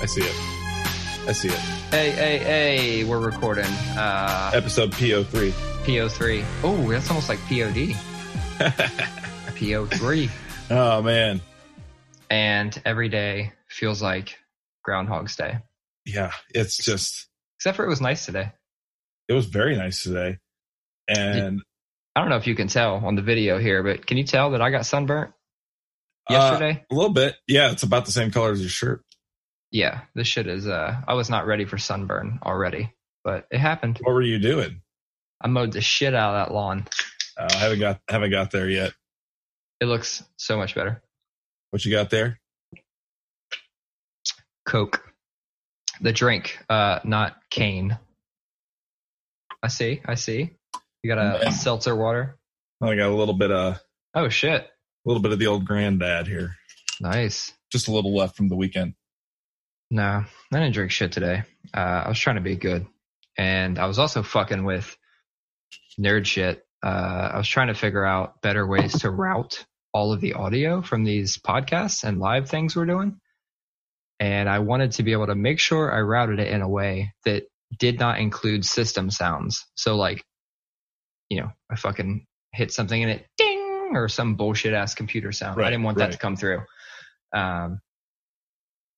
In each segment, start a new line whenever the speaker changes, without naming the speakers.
I see it. I see it.
Hey, hey, hey, we're recording. Uh,
Episode PO3.
PO3. Oh, that's almost like POD. PO3.
Oh man.
And every day feels like Groundhog's Day.
Yeah, it's just
Except for it was nice today.
it was very nice today. And
I don't know if you can tell on the video here, but can you tell that I got sunburnt
uh,
yesterday?
a little bit. Yeah, it's about the same color as your shirt.
Yeah, this shit is, uh, I was not ready for sunburn already, but it happened.
What were you doing?
I mowed the shit out of that lawn.
Uh, I haven't got haven't got there yet.
It looks so much better.
What you got there?
Coke. The drink, uh, not cane. I see. I see. You got a, a seltzer water.
I got a little bit of
Oh shit!
A little bit of the old granddad here.
Nice.
Just a little left from the weekend.
No, I didn't drink shit today. Uh, I was trying to be good, and I was also fucking with nerd shit. Uh, I was trying to figure out better ways to route all of the audio from these podcasts and live things we're doing. And I wanted to be able to make sure I routed it in a way that did not include system sounds. So like, you know, I fucking hit something and it ding or some bullshit ass computer sound. I didn't want that to come through. Um,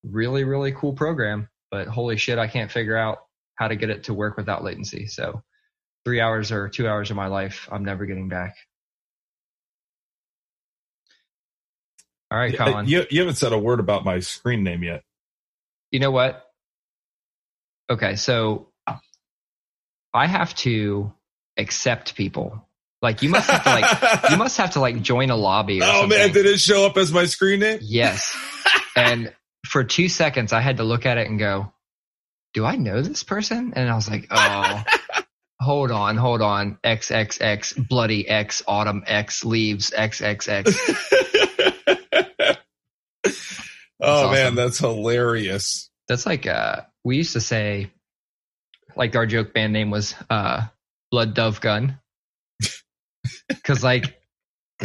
really, really cool program, but holy shit, I can't figure out how to get it to work without latency. So three hours or two hours of my life, I'm never getting back. All right, Colin.
You, you haven't said a word about my screen name yet.
you know what? Okay, so I have to accept people. Like you must have to like you must have to like join a lobby or
oh
something.
man, did it show up as my screen name?
yes. and for two seconds I had to look at it and go, Do I know this person? And I was like, Oh hold on, hold on. X, X, X, bloody X autumn X leaves X, X, X.
oh man, that's hilarious.
That's like uh we used to say like our joke band name was uh Blood Dove Gun. Cause like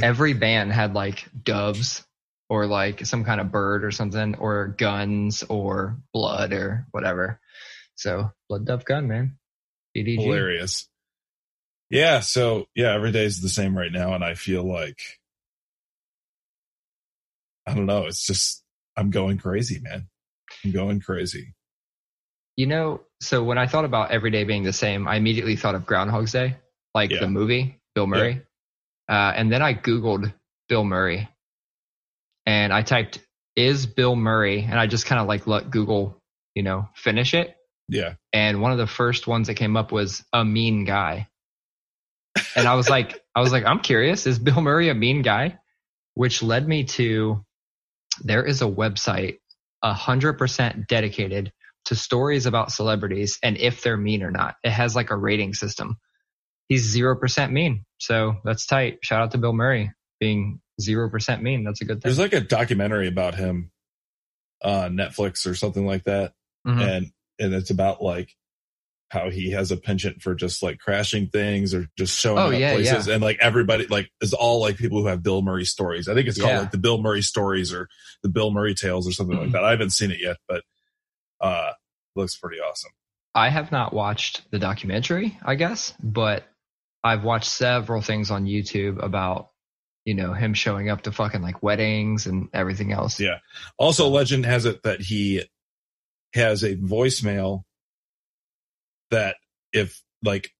every band had like doves or like some kind of bird or something or guns or blood or whatever. So Blood Dove Gun, man. BDG.
Hilarious. Yeah, so yeah, every day's the same right now, and I feel like I don't know. It's just I'm going crazy, man. I'm going crazy.
You know, so when I thought about every day being the same, I immediately thought of Groundhog's Day, like
Yeah.
the movie, Bill Murray. Uh, and then I Googled Bill Murray and I typed, is Bill Murray? And I just kind of like let Google, you know, finish it.
Yeah,
And one of the first ones that came up was a mean guy. And I was like, I was like, I'm curious, is Bill Murray a mean guy? Which led me to there is a website hundred percent dedicated to stories about celebrities and if they're mean or not. It has like a rating system. He's zero percent mean. So that's tight. Shout out to Bill Murray being zero percent mean. That's a good thing.
there's like a documentary about him on Netflix or something like that,
Mhm.
and and it's about like how he has a penchant for just like crashing things or just showing
Oh,
up
yeah,
places and like everybody like is all like people who have Bill Murray stories. I think it's called
Yeah.
like the Bill Murray stories or the Bill Murray tales or something like
Mhm.
that. I haven't seen it yet, but uh looks pretty awesome.
I have not watched the documentary, I guess, but I've watched several things on YouTube about, you know, him showing up to fucking like weddings and everything else.
Yeah. Also legend has it that he has a voicemail that if like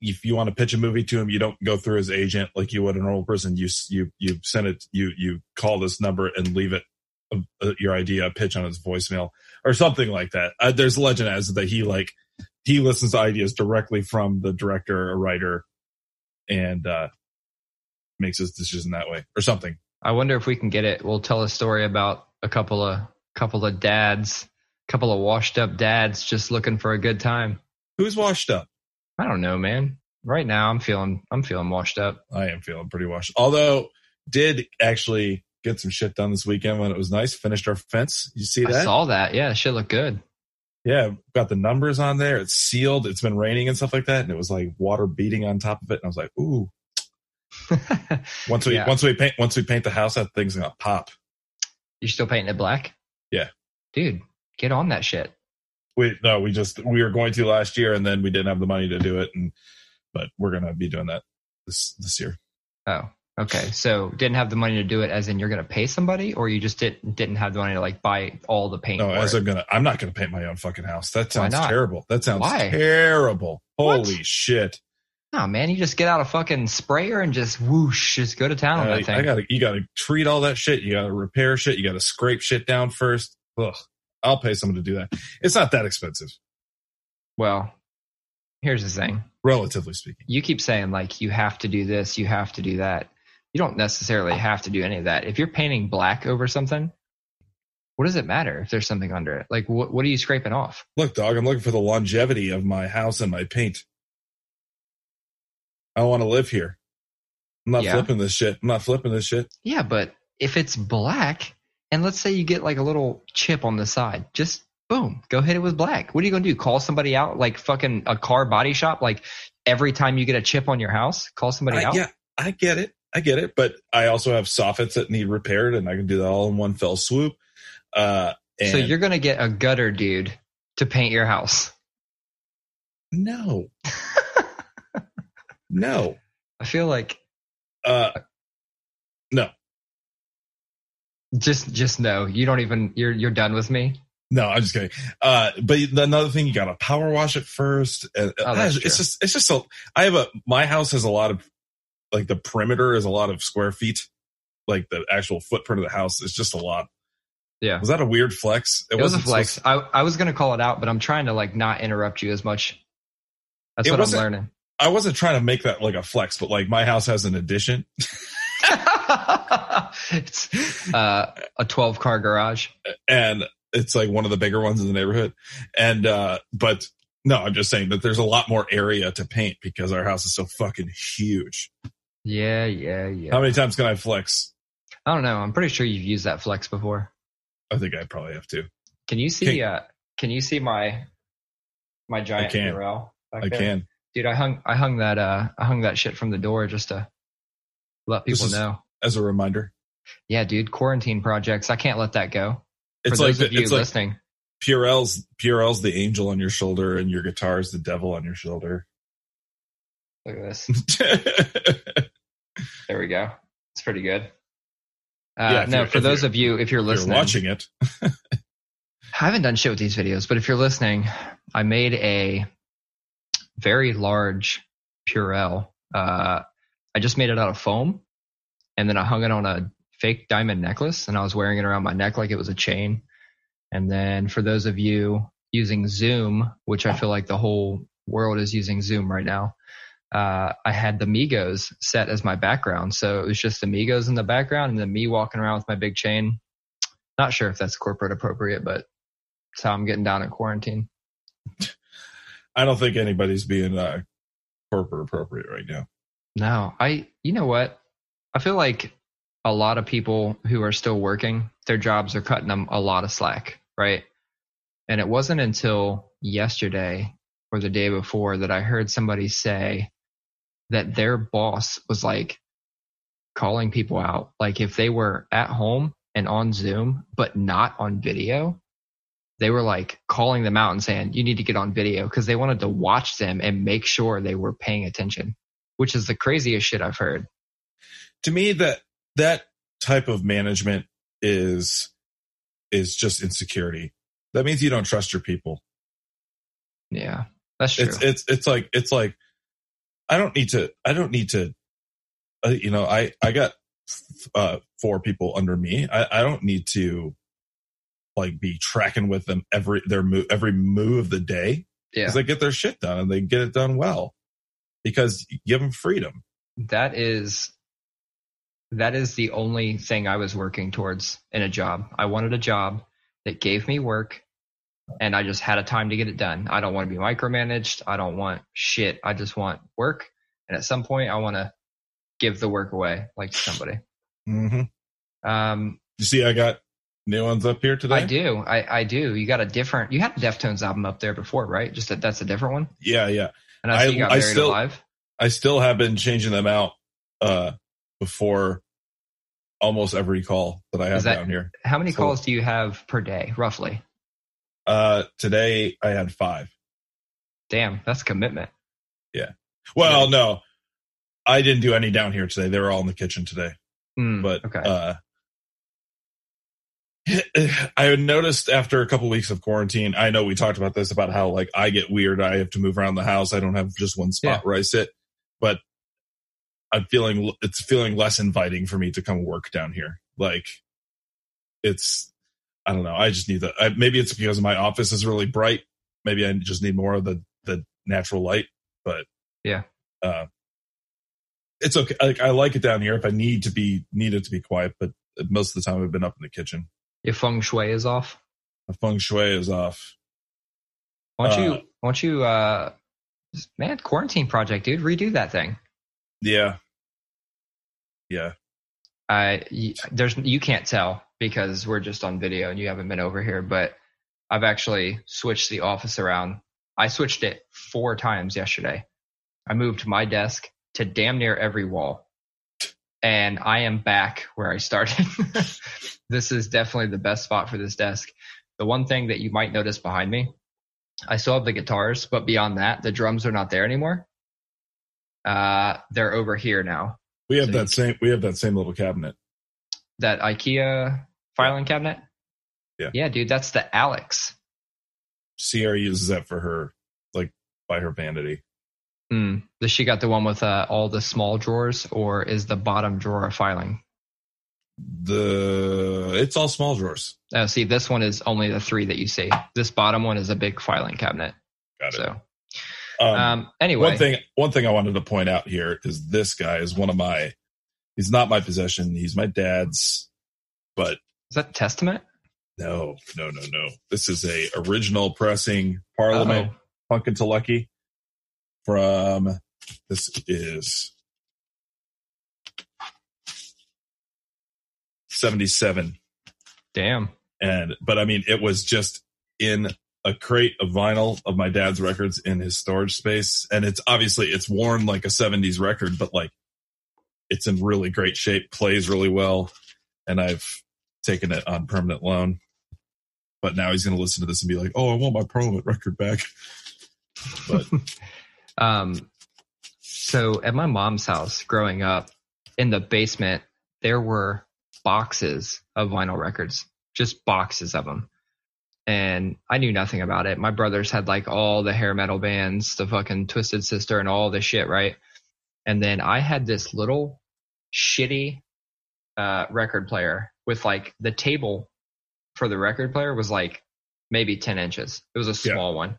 if you want to pitch a movie to him, you don't go through his agent like you would a normal person. You you you send it you you call this number and leave it uh, uh, your idea pitch on his voicemail or something like that. Uh, there's legend as that he like he listens to ideas directly from the director or writer and uh makes his decision that way or something.
I wonder if we can get it. We'll tell a story about a couple of couple of dads, couple of washed up dads just looking for a good time.
Who's washed up?
I don't know, man. Right now I'm feeling I'm feeling washed up.
I am feeling pretty washed. Although did actually get some shit done this weekend when it was nice. Finished our fence. You see that?
I saw that. Yeah, shit looked good.
yeah, got the numbers on there. It's sealed. It's been raining and stuff like that, and it was like water beating on top of it. And I was like, ooh. Once we
Yeah.
once we paint once we paint the house, that thing's gonna pop.
You're still painting it black?
Yeah.
Dude, Get on that shit.
We no, we just we were going to last year, and then we didn't have the money to do it, and but we're gonna be doing that this this year.
Oh, okay. So didn't have the money to do it, as in you're gonna pay somebody, or you just didn't didn't have the money to like buy all the paint.
No, as
it?
I'm gonna, I'm not gonna paint my own fucking house. That sounds terrible. That sounds
Why?
terrible.
What?
Holy shit!
No, man, you just get out a fucking sprayer and just whoosh, just go to town on
Uh,
that thing.
I gotta, you gotta treat all that shit. You gotta repair shit. You gotta scrape shit down first. Ugh. I'll pay someone to do that. It's not that expensive,
well, here's the thing.
relatively speaking.
You keep saying like you have to do this, you have to do that. You don't necessarily have to do any of that. If you're painting black over something, what does it matter if there's something under it? Like what what are you scraping off?
Look, dog, I'm looking for the longevity of my house and my paint. I want to live here. I'm not
Yeah.
flipping this shit. I'm not flipping this shit.
Yeah, but if it's black and let's say you get like a little chip on the side, just boom, go hit it with black. What are you going to do? Call somebody out like fucking a car body shop like every time you get a chip on your house, call somebody
I,
out?
yeah, I get it. I get it. But I also have soffits that need repaired, and I can do that all in one fell swoop. Uh, and
so you're going to get a gutter dude to paint your house.
no, no,
I feel like
uh, no,
just just no, you don't even you're you're done with me.
no. I'm just kidding. Uh, but another thing, you got to power wash it first. And
Oh, that's
it's
true.
just, it's just so. I have a. My house has a lot of, like the perimeter is a lot of square feet. Like the actual footprint of the house is just a lot.
Yeah.
Was that a weird flex?
It, was a
wasn't
flex.
supposed-
I I was going to call it out, but I'm trying to like not interrupt you as much. That's
It
what I'm learning.
I wasn't trying to make that like a flex, but like my house has an addition.
it's uh, a 12 car garage.
and it's like one of the bigger ones in the neighborhood. And uh but no, I'm just saying that there's a lot more area to paint because our house is so fucking huge.
Yeah, yeah, yeah.
How many times can I flex?
I don't know. I'm pretty sure you've used that flex before.
I think I probably have to.
Can you see?
Can-
uh, can you see my my giant
can.
Purell? back
I
there?
can.
Dude. I hung I hung that uh I hung that shit from the door just to let people
is-
know.
As a reminder.
Yeah, dude. Quarantine projects. I can't let that go.
It's
For
like
those of
the-
you
it's like
listening,
Purell's Purell's the angel on your shoulder and your guitar's the devil on your shoulder.
look at this. There we go. It's pretty good. Uh,
Yeah,
no, for those of you, if you're
If you're
listening,
watching it.
I haven't done shit with these videos, but if you're listening, I made a very large Purell. Uh, I just made it out of foam, and then I hung it on a fake diamond necklace, and I was wearing it around my neck like it was a chain. And then for those of you using Zoom, which I feel like the whole world is using Zoom right now, uh, I had the Migos set as my background. So it was just the Migos in the background, and then me walking around with my big chain. Not sure if that's corporate appropriate, but that's how I'm getting down in quarantine.
I don't think anybody's being uh corporate appropriate right now.
No, I, you know what? I feel like a lot of people who are still working, their jobs are cutting them a lot of slack, right? And it wasn't until yesterday or the day before that I heard somebody say that their boss was like calling people out. Like if they were at home and on Zoom, but not on video, they were like calling them out and saying, you need to get on video because they wanted to watch them and make sure they were paying attention, which is the craziest shit I've heard.
To me that that type of management is is just insecurity. That means you don't trust your people.
Yeah, that's true.
it's it's it's like it's like I don't need to I don't need to uh, you know I I got uh four people under me I I don't need to like be tracking with them every their move every move of the day
yeah,
because they get their shit done and they get it done well because you give them freedom
that is that is the only thing I was working towards in a job. I wanted a job that gave me work and I just had a time to get it done. I don't want to be micromanaged. I don't want shit. I just want work. And at some point I want to give the work away like to somebody.
mm-hmm.
Um,
you see I got new ones up here today
I do. I, I do. You got a different, you had a Deftones album up there before, right? Just that that's a different one.
yeah yeah
And I
I-
you got
I still-
Alive.
I still have been changing them out uh before almost every call that I have
that-
down here
How many
so-
calls do you have per day, roughly?
Uh, today I had five.
Damn, that's commitment. Yeah.
Well, no, I didn't do any down here today. They were all in the kitchen today.
Hmm,
But
okay.
uh, I noticed after a couple weeks of quarantine. I know we talked about this about how like I get weird. I have to move around the house. I don't have just one spot
Yeah.
where I sit. But I'm feeling it's feeling less inviting for me to come work down here. Like it's I don't know. I just need the I, maybe it's because my office is really bright. Maybe I just need more of the the natural light. But
Yeah.
uh, it's okay. Like I like it down here if I need to be need it to be quiet. But most of the time I've been up in the kitchen.
Your feng shui is off.
The feng shui is off.
Why don't you?
Uh,
Why don't you? Uh, man, quarantine project, dude. Redo that thing.
Yeah, yeah.
I y- there's you can't tell because we're just on video and you haven't been over here, but I've actually switched the office around. I switched it four times yesterday. I moved my desk to damn near every wall. And I am back where I started. this is definitely the best spot for this desk. The one thing that you might notice behind me, I still have the guitars, but beyond that, the drums are not there anymore. Uh, they're over here now.
We have
So
that same. We have that same little cabinet.
that IKEA filing cabinet.
Yeah.
Yeah, dude, that's the Alex.
Sierra uses that for her, like by her vanity.
Mm. Does she got the one with uh, all the small drawers, or is the bottom drawer a filing?
The it's all small drawers.
Oh, see, this one is only the three that you see. This bottom one is a big filing cabinet.
Got it.
So,
Um,
um, anyway,
one thing. One thing I wanted to point out here is this guy is one of my. He's not my possession. He's my dad's. But
is that Testament?
no, no, no, no. This is a original pressing Parliament
Uh-oh.
Funkentelechy from. This is 77
Damn.
and but I mean, it was just in a crate of vinyl of my dad's records in his storage space, and it's obviously it's worn like a '70s record, but like it's in really great shape, plays really well, and I've taken it on permanent loan. But now he's going to listen to this and be like, "Oh, I want my permanent record back." But
Um, so at my mom's house growing up, in the basement, there were boxes of vinyl records, just boxes of them. And I knew nothing about it. My brothers had like all the hair metal bands, the fucking Twisted Sister, and all this shit, right? And then I had this little shitty uh, record player with like the table for the record player was like maybe 10 inches. It was a
Yeah.
small one.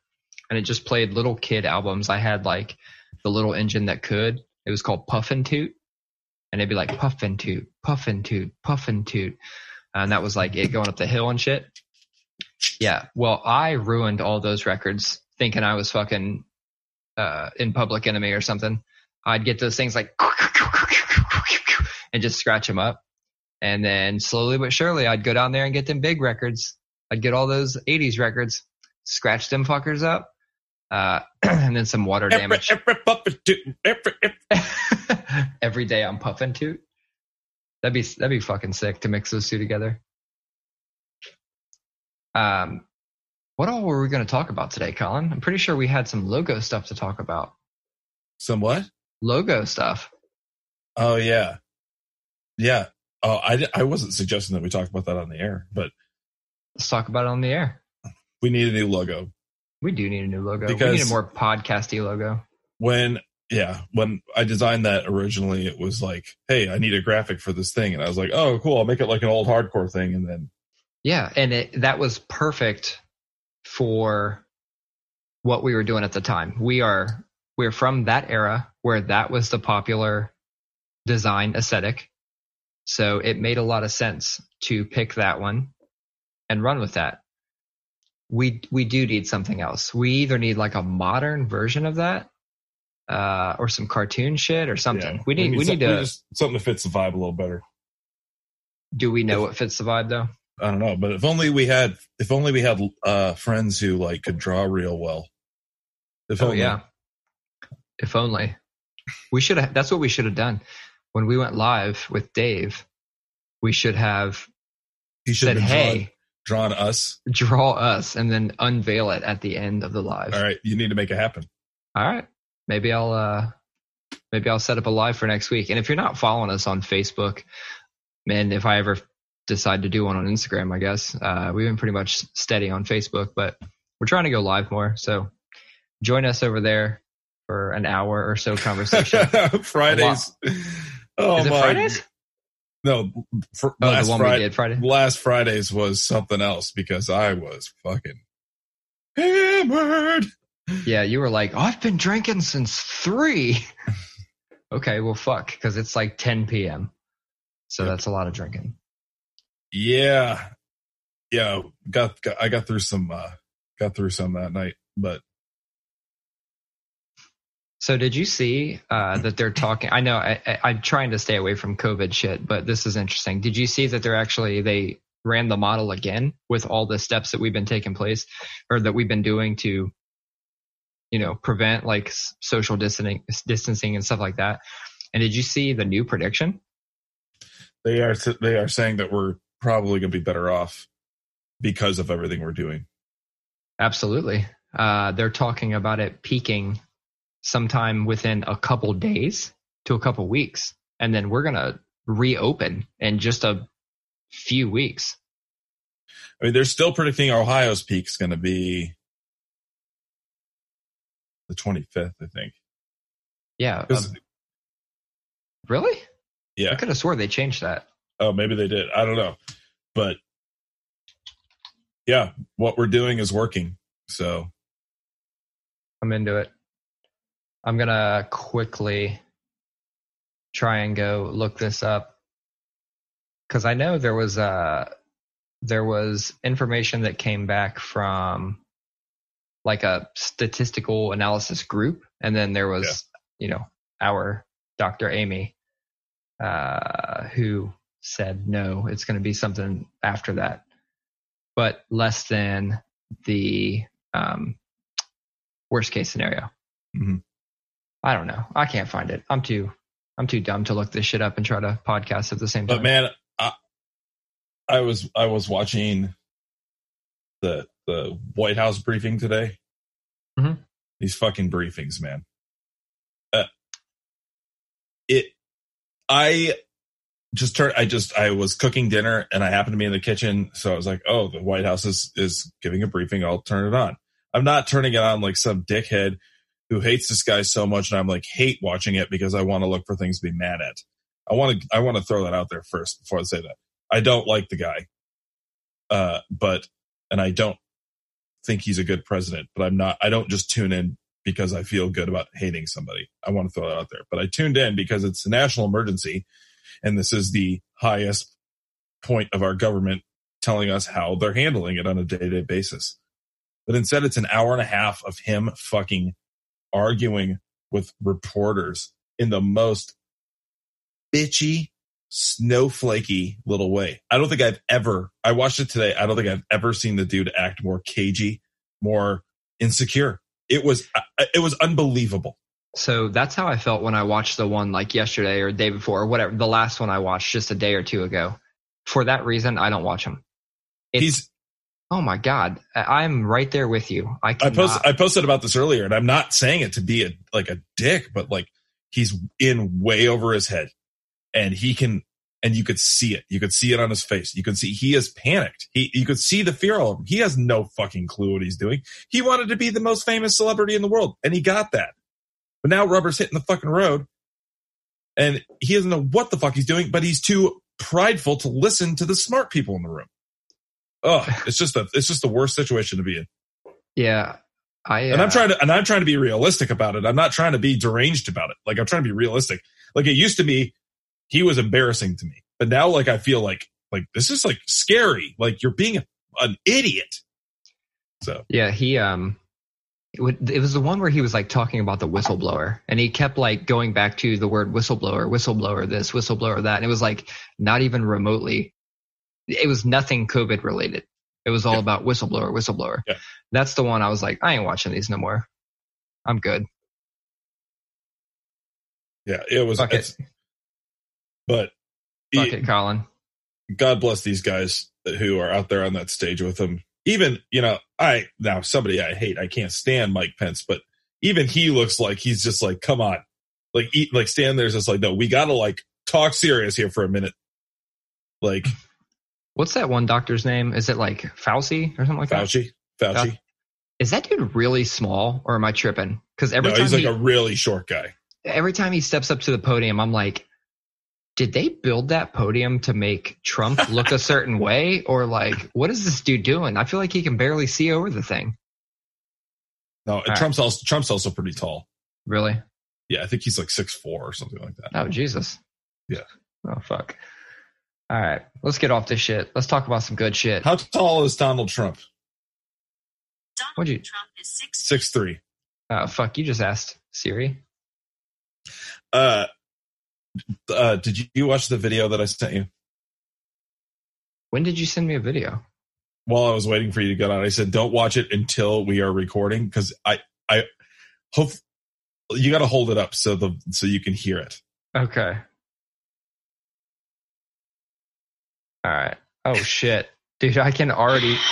And it just played little kid albums. I had like the little engine that could. It was called Puffin Toot. And it'd be like Puffin toot, Puffin toot, Puffin toot. And that was like it going up the hill and shit. Yeah. Well, I ruined all those records thinking I was fucking uh, in Public Enemy or something. I'd get those things like and just scratch them up. And then slowly but surely, I'd go down there and get them big records. I'd get all those 80s records, scratch them fuckers up, uh, and then some water damage. Every day I'm puffing toot. That'd be that'd be fucking sick to mix those two together. Um, what all were we going to talk about today, Colin? I'm pretty sure we had some logo stuff to talk about.
Some what?
Logo stuff.
Oh yeah, yeah. Oh, I I wasn't suggesting that we talk about that on the air, but
Let's talk about it on the air.
we need a new logo.
We do need a new logo. we need a more podcasty logo.
when yeah when i designed that originally it was like hey i need a graphic for this thing and i was like oh cool i'll make it like an old hardcore thing and then
Yeah, and it, that was perfect for what we were doing at the time. We are we're from that era where that was the popular design aesthetic. So it made a lot of sense to pick that one and run with that. We we do need something else. We either need like a modern version of that uh or some cartoon shit or something.
yeah,
we need we,
some-
need to
just something that fits the vibe a little better
do we know what fits the vibe though?
i don't know but if only we had if only we had uh friends who like could draw real well if
Oh
only.
yeah. If only. We should have that's what we should have done. When we went live with Dave, we should have
he should
said, Hey,
drawn us.
draw us, and then unveil it at the end of the live.
All right, you need to make it happen.
All right. Maybe I'll uh maybe I'll set up a live for next week. And if you're not following us on Facebook, man, if I ever decide to do one on Instagram, I guess. Uh we've been pretty much steady on Facebook, but we're trying to go live more. So join us over there for an hour or so conversation.
Fridays. Oh
Is it
my!
Fridays?
No, fr-
Oh,
last
the one
Friday.
we did Friday.
Last Fridays was something else because I was fucking hammered.
Yeah, you were like, oh, I've been drinking since three. okay, well, fuck, because it's like 10 p.m. So
Yep.
that's a lot of drinking.
Yeah, yeah. Got, got I got through some. uh Got through some that night, but
So did you see uh, that they're talking? I know I, I, I'm trying to stay away from COVID shit, but this is interesting. Did you see that they're actually they ran the model again with all the steps that we've been taking place or that we've been doing to, you know, prevent like social distancing, distancing and stuff like that. And did you see the new prediction?
they are they are saying that we're probably going to be better off because of everything we're doing.
Absolutely. Uh, they're talking about it peaking sometime within a couple days to a couple weeks. And then we're going to reopen in just a few weeks.
I mean, they're still predicting Ohio's peak is going to be the 25th, I think.
Yeah. um, really?
Yeah.
I could have swore they changed that.
Oh, maybe they did. I don't know. But yeah, what we're doing is working. So
I'm into it. I'm going to quickly try and go look this up because I know there was uh there was information that came back from like a statistical analysis group, and then there was you know our Dr. Amy uh, who said no, it's going to be something after that, but less than the um, worst case scenario.
Mhm.
I don't know. I can't find it. I'm too I'm too dumb to look this shit up and try to podcast at the same time.
But man, I, I was I was watching the the White House briefing today.
Mhm.
These fucking briefings, man. Uh, it, I just turned. I just I was cooking dinner and I happened to be in the kitchen, so I was like, "Oh, the White House is is giving a briefing. I'll turn it on." I'm not turning it on like some dickhead who hates this guy so much, and I'm like hate watching it because I want to look for things to be mad at. I want to I want to throw that out there first before I say that. I don't like the guy, uh, but and I don't think he's a good president. But I'm not. I don't just tune in because I feel good about hating somebody. I want to throw that out there. But I tuned in because it's a national emergency, and this is the highest point of our government telling us how they're handling it on a day to day basis. But instead, it's an hour and a half of him fucking arguing with reporters in the most bitchy, snowflakey little way. I don't think I've ever, I watched it today. I don't think I've ever seen the dude act more cagey, more insecure. It was, it was unbelievable.
So that's how I felt when I watched the one like yesterday or day before or whatever, the last one I watched just a day or two ago. For that reason, I don't watch him. It's,
He's,
oh my God, I- I'm right there with you. I
I
cannot,
posted, I posted about this earlier and I'm not saying it to be a, like a dick, but like he's in way over his head and he can, and you could see it. You could see it on his face. You could see he is panicked. He, you could see the fear all over him. He has no fucking clue what he's doing. He wanted to be the most famous celebrity in the world and he got that. But now rubber's hitting the fucking road and he doesn't know what the fuck he's doing, but he's too prideful to listen to the smart people in the room. Oh, it's just a, it's just the worst situation to be in.
yeah, I,
And I'm
uh,
trying to, and I'm trying to be realistic about it. I'm not trying to be deranged about it. Like I'm trying to be realistic. Like it used to be, he was embarrassing to me, but now like I feel like, like this is like scary. Like you're being a, an idiot. So
Yeah, he um it was the one where he was like talking about the whistleblower and he kept like going back to the word whistleblower, whistleblower this, whistleblower that and it was like not even remotely it was nothing COVID related. It was all
Yeah.
about whistleblower, whistleblower.
Yeah.
That's the one I was like, I ain't watching these no more. I'm good.
yeah, it was,
Fuck it.
but
Fuck
it-
it, Colin.
God bless these guys who are out there on that stage with him. Even, you know, I, now somebody I hate, I can't stand Mike Pence, but even he looks like he's just like, come on. Like, eat, like stand there's just like, no, we gotta like talk serious here for a minute. Like,
What's that one doctor's name? Is it like Fauci or something like that?
Fauci, Fauci.
Is that dude really small or am I tripping? Because every
No,
time
he's like
he,
a really short guy.
every time he steps up to the podium, I'm like, did they build that podium to make Trump look a certain way? Or like, what is this dude doing? I feel like he can barely see over the thing.
No,
right.
Trump's also Trump's also pretty tall.
Really?
Yeah, I think he's like six four or something like that.
Oh, Jesus.
Yeah.
Oh, fuck. All right. Let's get off this shit. Let's talk about some good shit.
How tall is Donald Trump?
Donald
What'd you-
Trump is six.
Six.
Oh, fuck. You just asked Siri.
Uh, uh, did you watch the video that I sent you?
When did you send me a video?
While I was waiting for you to get on, I said, "Don't watch it until we are recording," because I, I hope you got to hold it up so the so you can hear it.
Okay. All right. Oh, shit. Dude, I can already.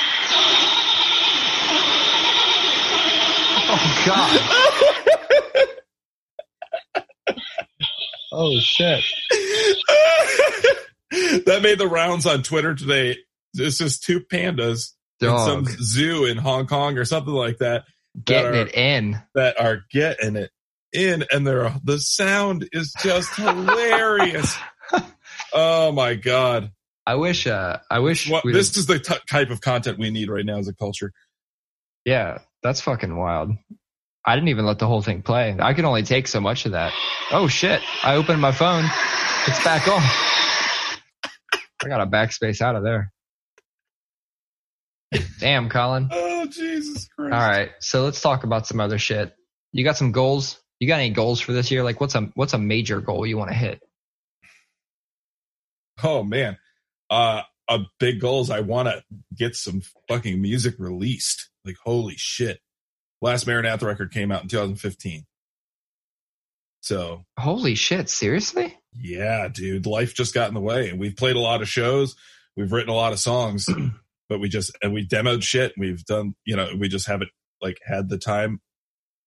Oh, God. Oh, shit.
that made the rounds on Twitter today. This is two pandas in some zoo in Hong Kong or something like that
Getting
are-
it in.
that are getting it in, and they're the sound is just hilarious. oh my god!
I wish, uh, I wish.
What,
we-
this is the t- type of content we need right now as a culture.
Yeah, that's fucking wild. I didn't even let the whole thing play. I could only take so much of that. Oh shit. I opened my phone. It's back on. I got a backspace out of there. Damn, Colin.
Oh Jesus Christ!
All right. So let's talk about some other shit. You got some goals? You got any goals for this year? Like what's a what's a major goal you want to hit?
Oh man, uh, a big goal is I want to get some fucking music released. Like holy shit! Last Maranatha record came out in 2015. So
Holy shit, seriously?
yeah, dude, life just got in the way, and we've played a lot of shows, we've written a lot of songs, but we just and we demoed shit. We've done, you know, we just haven't like had the time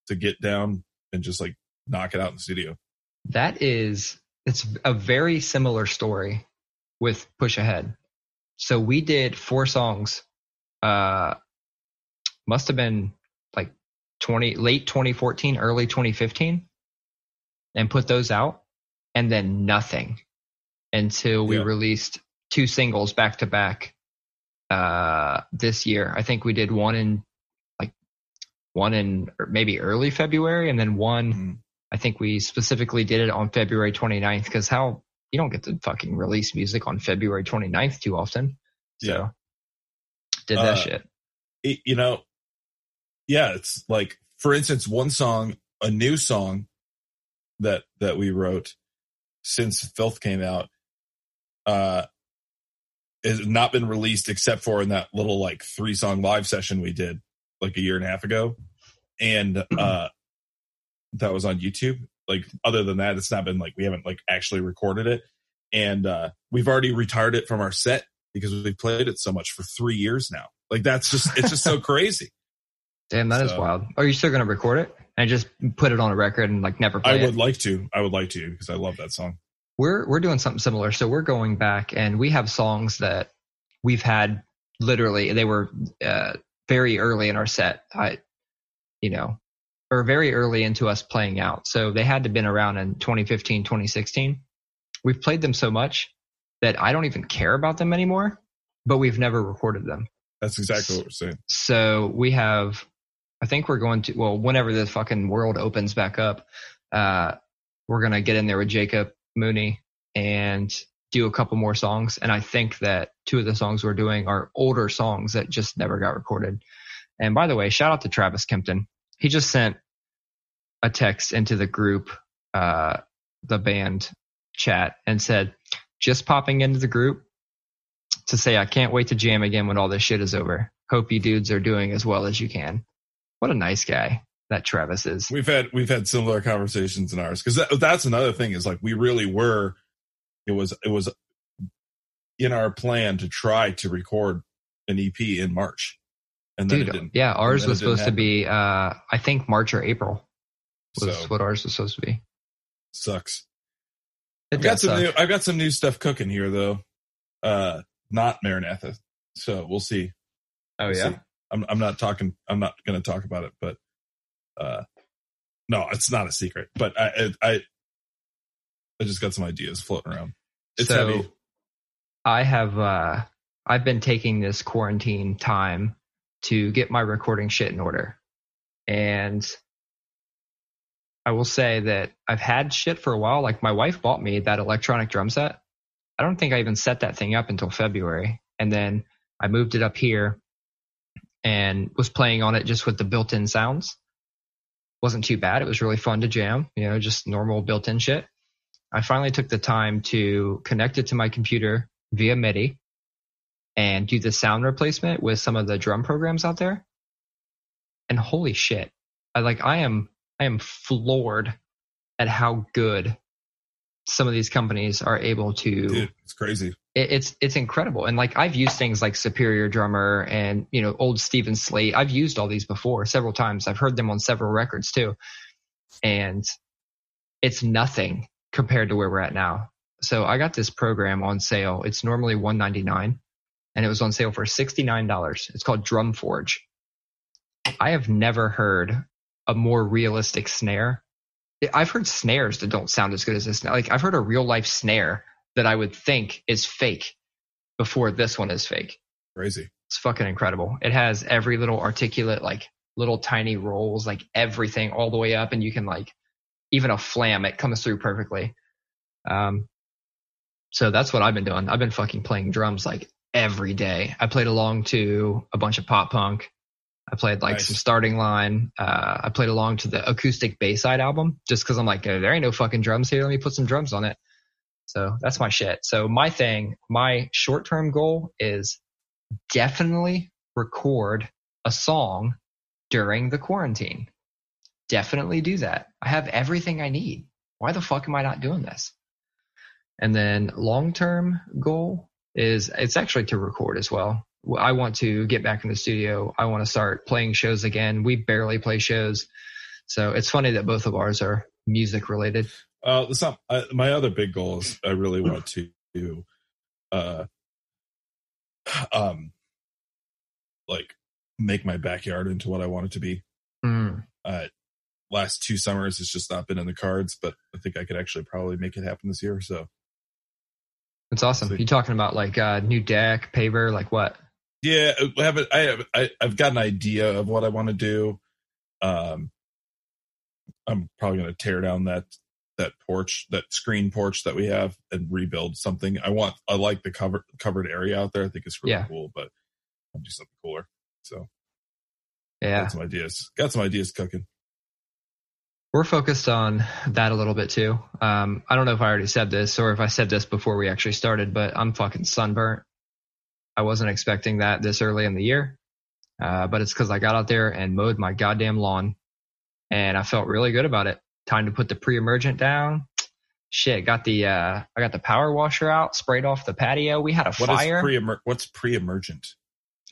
to get down and just like knock it out in the studio.
That is, it's a very similar story with Push Ahead. So we did four songs. Uh, must have been like 20, late 2014, early 2015, and put those out, and then nothing until we
Yeah.
released two singles back to back. Uh, this year, I think we did one in like one in maybe early February, and then one.
Mm.
I think we specifically did it on February 29th because how you don't get to fucking release music on February 29th too often. So
Yeah.
did that
Uh,
shit.
it, you know, yeah, it's like, for instance, one song, a new song that, that we wrote since Filth came out, uh, has not been released except for in that little like three song live session we did like a year and a half ago. And, uh, that was on YouTube. Like, other than that, it's not been like, we haven't like actually recorded it. And, uh, we've already retired it from our set because we've played it so much for three years now. Like, that's just, it's just so crazy.
Damn, that is
so-
wild. Are you still gonna record it and just put it on a record and like never play
I
it?
would like to. I would like to because I love that song.
we're we're doing something similar. So we're going back and we have songs that we've had literally they were uh, very early in our set. I, you know, or very early into us playing out. So they had to been around in 2015, 2016. We've played them so much that I don't even care about them anymore, but we've never recorded them.
That's exactly what we're saying.
So we have, I think we're going to, well, whenever the fucking world opens back up, uh, we're going to get in there with Jacob Mooney and do a couple more songs. And I think that two of the songs we're doing are older songs that just never got recorded. And by the way, shout out to Travis Kempton. He just sent a text into the group, uh, the band chat and said, just popping into the group to say I can't wait to jam again when all this shit is over. Hope you dudes are doing as well as you can. What a nice guy that Travis is.
We've had we've had similar conversations in ours because that, that's another thing is like we really were. It was it was in our plan to try to record an EP in March, and then it
Dude,
didn't.
yeah, ours was supposed to be, uh, I think March or April was
So
what ours was supposed to be.
sucks.
It
I've got some
suck.
new. I've got some new stuff cooking here though. Uh, not Maranatha, so we'll see.
oh
We'll
yeah.
see. I'm. I'm not talking. I'm not going to talk about it, but uh, no, it's not a secret. But I, I, I, I just got some ideas floating around. It's
so
heavy.
I have uh I've been taking this quarantine time to get my recording shit in order. And I will say that I've had shit for a while. Like my wife bought me that electronic drum set. I don't think I even set that thing up until February. And then I moved it up here and was playing on it just with the built-in sounds. Wasn't too bad. It was really fun to jam, you know, just normal built-in shit. I finally took the time to connect it to my computer via MIDI and do the sound replacement with some of the drum programs out there. And holy shit. I like I am I am floored at how good some of these companies are able to
Dude, it's crazy.
it, it's it's incredible. And like I've used things like Superior Drummer and you know old Steven Slate. I've used all these before several times. I've heard them on several records too, and it's nothing compared to where we're at now. So I got this program on sale. It's normally one ninety nine, and it was on sale for sixty nine dollars. It's called Drum Forge. I have never heard a more realistic snare. I've heard snares that don't sound as good as this. Like I've heard a real life snare that I would think is fake before this one is fake.
Crazy.
It's fucking incredible. It has every little articulate, like little tiny rolls, like everything all the way up, and you can like even a flam, it comes through perfectly. Um, so that's what I've been doing. I've been fucking playing drums like every day. I played along to a bunch of pop punk. I played like
Nice.
some starting line. Uh, I played along to the acoustic Bayside album just because I'm like, "Uh, there ain't no fucking drums here. Let me put some drums on it. So that's my shit. So my thing, my short term goal is definitely record a song during the quarantine. Definitely do that. I have everything I need. Why the fuck am I not doing this? And then long term goal is it's actually to record as well. I want to get back in the studio. I want to start playing shows again. We barely play shows. So it's funny that both of ours are music related.
Uh, not, uh, my other big goal is I really want to, uh, um, like make my backyard into what I want it to be.
Mm.
Uh, last two summers, it's just not been in the cards, but I think I could actually probably make it happen this year. So
that's awesome.
Sweet.
You talking about like uh, new deck, paver, like what?
Yeah, I have, I have, I, I've got an idea of what I want to do. Um, I'm probably going to tear down that that porch, that screen porch that we have, and rebuild something. I want, I like the covered covered area out there. I think it's really
Yeah.
cool, but I'll do something cooler. So
Yeah.
got some ideas. Got some ideas cooking.
We're focused on that a little bit too. Um, I don't know if I already said this or if I said this before we actually started, but I'm fucking sunburnt. I wasn't expecting that this early in the year, uh, but it's because I got out there and mowed my goddamn lawn, and I felt really good about it. Time to put the pre-emergent down. Shit, got the uh, I got the power washer out, sprayed off the patio. We had a
What is
fire.
pre what's pre emergent?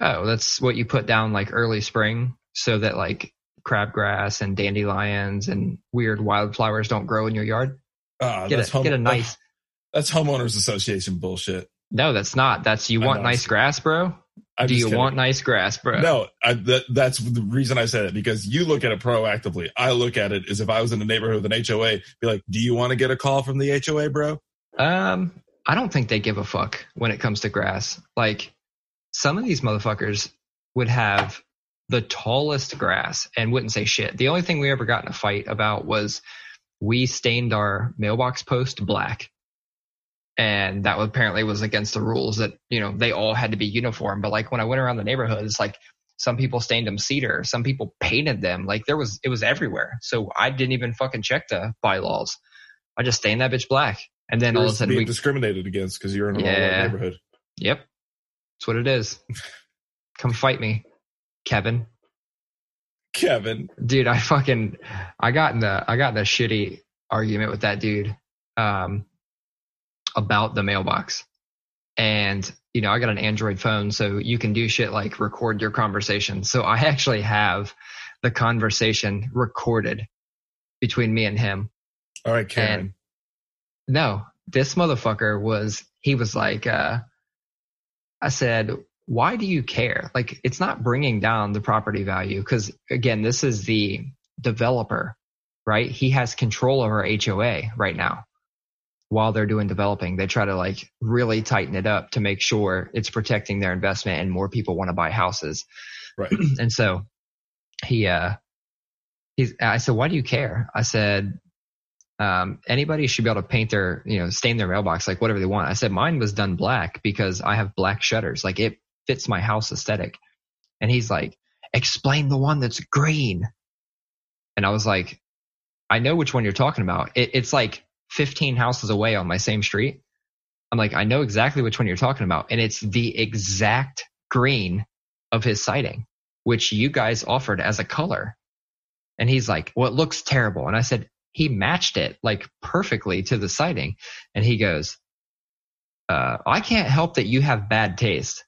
Oh, that's what you put down like early spring so that like crabgrass and dandelions and weird wildflowers don't grow in your yard.
Ah,
Get a,
home-
get a nice.
That's homeowners association bullshit.
No, that's not. That's you want nice grass, bro?
I'm
Do you
kidding.
want nice grass, bro?
No, I, that, that's the reason I said it because you look at it proactively. I look at it as if I was in a neighborhood with an HOA, be like, "Do you want to get a call from the HOA, bro?"
Um, I don't think they give a fuck when it comes to grass. Like some of these motherfuckers would have the tallest grass and wouldn't say shit. The only thing we ever got in a fight about was we stained our mailbox post black. And that apparently was against the rules that, you know, they all had to be uniform. But like when I went around the neighborhood, it's like some people stained them cedar, some people painted them. Like there was, it was everywhere. So I didn't even fucking check the bylaws. I just stained that bitch black. And then all of a sudden we,
discriminated against because you're in an
Yeah.
neighborhood.
Yep. That's what it is. Come fight me, Kevin.
Kevin,
Dude, I fucking I got in the i got in a shitty argument with that dude um about the mailbox. and you know, I got an Android phone, so you can do shit like record your conversation. So I actually have the conversation recorded between me and him.
All right, Karen.
And no, this motherfucker was, he was like, uh, I said, why do you care? Like, it's not bringing down the property value. Cause again, this is the developer, right? He has control over HOA right now while they're doing developing. They try to like really tighten it up to make sure it's protecting their investment and more people want to buy houses.
right.
And so he, uh, he's, I said, why do you care? I said, um, anybody should be able to paint their, you know, stain their mailbox like whatever they want. I said mine was done black because I have black shutters. Like it fits my house aesthetic. And he's like, explain the one that's green. And I was like, I know which one you're talking about. It, it's like 15 houses away on my same street. I'm like, I know exactly which one you're talking about. And it's the exact green of his siding, which you guys offered as a color. And he's like, well, it looks terrible. And I said, he matched it like perfectly to the siding. And he goes, uh, I can't help that you have bad taste.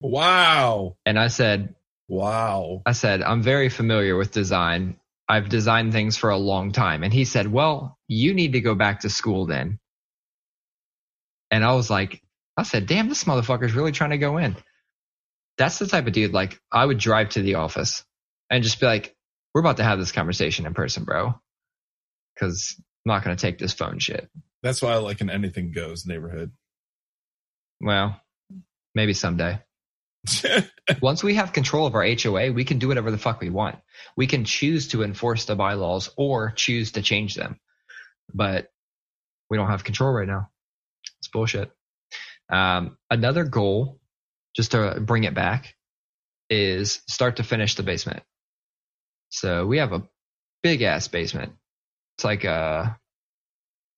Wow.
And I said,
Wow.
I said, I'm very familiar with design. I've designed things for a long time. And he said, Well, you need to go back to school then. And I was like, I said, Damn, this motherfucker's really trying to go in. That's the type of dude, like, I would drive to the office and just be like, We're about to have this conversation in person, bro. Cause I'm not going to take this phone shit.
That's why I like an anything goes neighborhood.
Well, maybe someday. Once we have control of our HOA, we can do whatever the fuck we want. We can choose to enforce the bylaws or choose to change them. But we don't have control right now. It's bullshit. Um, another goal, just to bring it back, is start to finish the basement. So we have a big ass basement. It's like uh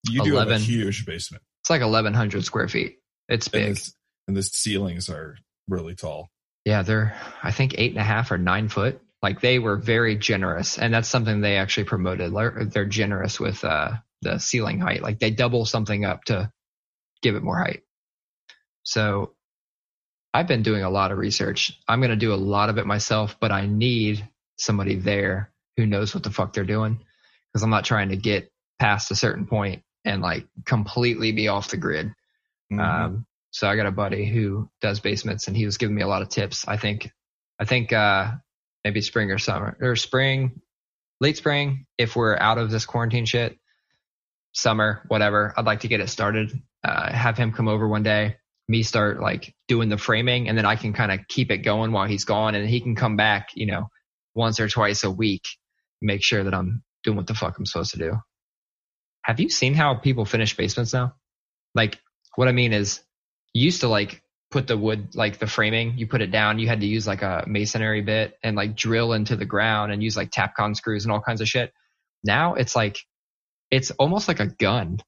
you do have a
11.
huge basement.
it's like 1100 square feet. It's
And,
big.
this, and the ceilings are really tall.
Yeah, they're I think eight and a half or nine foot. Like they were very generous, and that's something they actually promoted. They're generous with uh, the ceiling height. Like they double something up to give it more height. So I've been doing a lot of research. I'm going to do a lot of it myself, but I need somebody there who knows what the fuck they're doing because I'm not trying to get past a certain point and like completely be off the grid.
Mhm.
Um, so I got a buddy who does basements and he was giving me a lot of tips. I think, I think, uh, maybe spring or summer or spring, late spring, if we're out of this quarantine shit, summer, whatever, I'd like to get it started. Uh, have him come over one day, me start like doing the framing and then I can kind of keep it going while he's gone and he can come back, you know, once or twice a week, make sure that I'm doing what the fuck I'm supposed to do. Have you seen how people finish basements now? Like, what I mean is, you used to like put the wood, like the framing, you put it down, you had to use like a masonry bit and like drill into the ground and use like Tapcon screws and all kinds of shit. Now it's like, it's almost like a gun.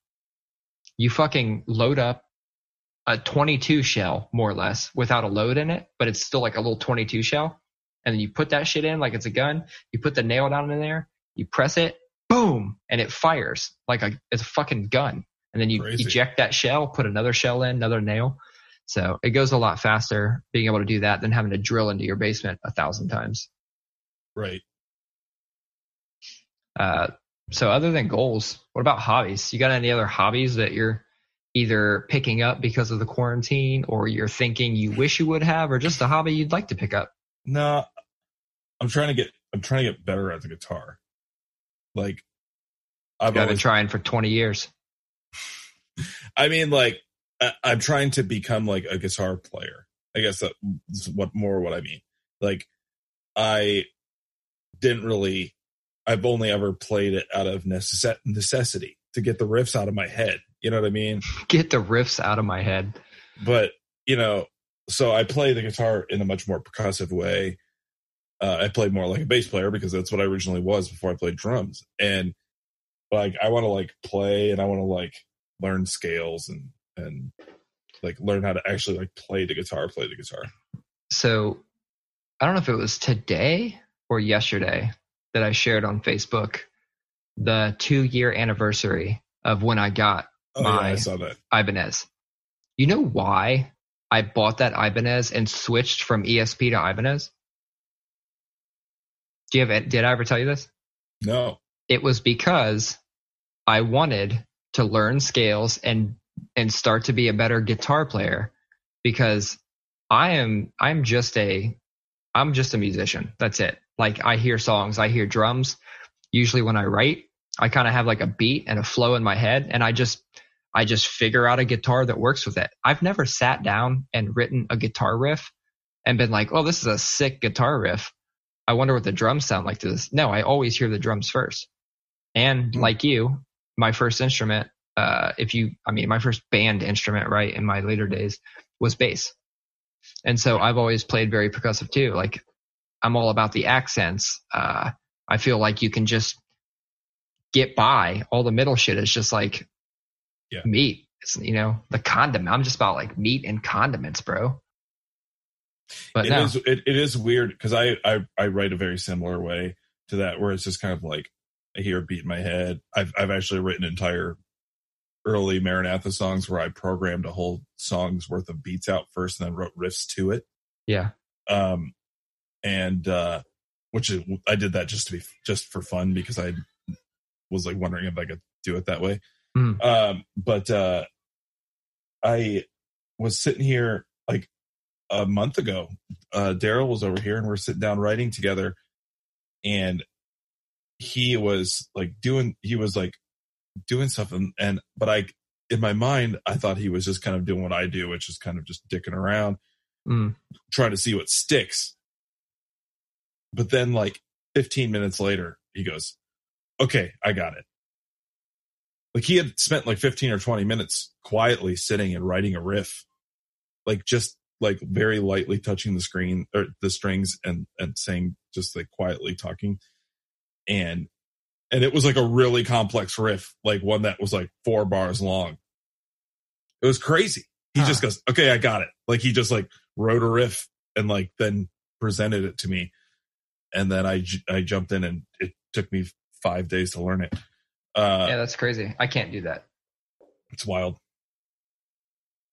You fucking load up a 22 shell, more or less, without a load in it, but it's still like a little 22 shell. And then you put that shit in like it's a gun. You put the nail down in there, you press it, boom, and it fires like a, it's a fucking gun. And then you
Crazy.
eject that shell, put another shell in, another nail. So it goes a lot faster being able to do that than having to drill into your basement a thousand times.
Right.
Uh, so other than goals, what about hobbies? You got any other hobbies that you're either picking up because of the quarantine or you're thinking you wish you would have or just a hobby you'd like to pick up?
No, I'm trying to get I'm trying to get better at the guitar. Like I've
I've been trying for 20 years.
I mean, like I, I'm trying to become like a guitar player. I guess that's what more what I mean. Like I didn't really. I've only ever played it out of necess- necessity to get the riffs out of my head. You know what I mean?
Get the riffs out of my head.
but you know, so I play the guitar in a much more percussive way. Uh, I played more like a bass player because that's what I originally was before I played drums. And like, I want to like play and I want to like learn scales and, and like learn how to actually like play the guitar, play the guitar.
So I don't know if it was today or yesterday that I shared on Facebook the two year anniversary of when I got
Oh yeah, I
My-
saw that.
Ibanez. You know why I bought that Ibanez and switched from ESP to Ibanez? Do you have? Did I ever tell you this?
No.
It was because I wanted to learn scales and and start to be a better guitar player because I am I'm just a I'm just a musician. That's it. Like I hear songs, I hear drums. Usually when I write, I kind of have like a beat and a flow in my head and I just I just figure out a guitar that works with it. I've never sat down and written a guitar riff and been like, "Oh, this is a sick guitar riff. I wonder what the drums sound like to this." No, I always hear the drums first. And
Hmm.
like you, my first instrument, uh, if you, I mean, my first band instrument, right, in my later days was bass. And so I've always played very percussive too. Like I'm all about the accents. Uh, I feel like you can just get by. All the middle shit is just like
Yeah.
meat. It's, you know, the condiment. I'm just about like meat and condiments, bro. But
It
no,
is it, it is weird because I, I I write a very similar way to that where it's just kind of like I hear a beat in my head. I've I've actually written entire early Maranatha songs where I programmed a whole song's worth of beats out first and then wrote riffs to it.
yeah,
Um and uh which is I did that just to be just for fun because I was like wondering if I could do it that way.
Mhm.
Um but uh I was sitting here like a month ago. Uh Daryl was over here and we're sitting down writing together and he was like doing he was like doing stuff and, and but I in my mind I thought he was just kind of doing what I do, which is kind of just dicking around,
Mm.
trying to see what sticks. But then like 15 minutes later, he goes, Okay, I got it. Like he had spent like 15 or 20 minutes quietly sitting and writing a riff. Like just like very lightly touching the screen or the strings and and saying just like quietly talking. And and it was like a really complex riff, like one that was like four bars long. It was crazy. He just
uh-huh.
goes, "Okay, I got it." Like he just like wrote a riff and like then presented it to me, and then I I jumped in and it took me five days to learn it. Uh,
yeah, that's crazy. I can't do that.
It's wild.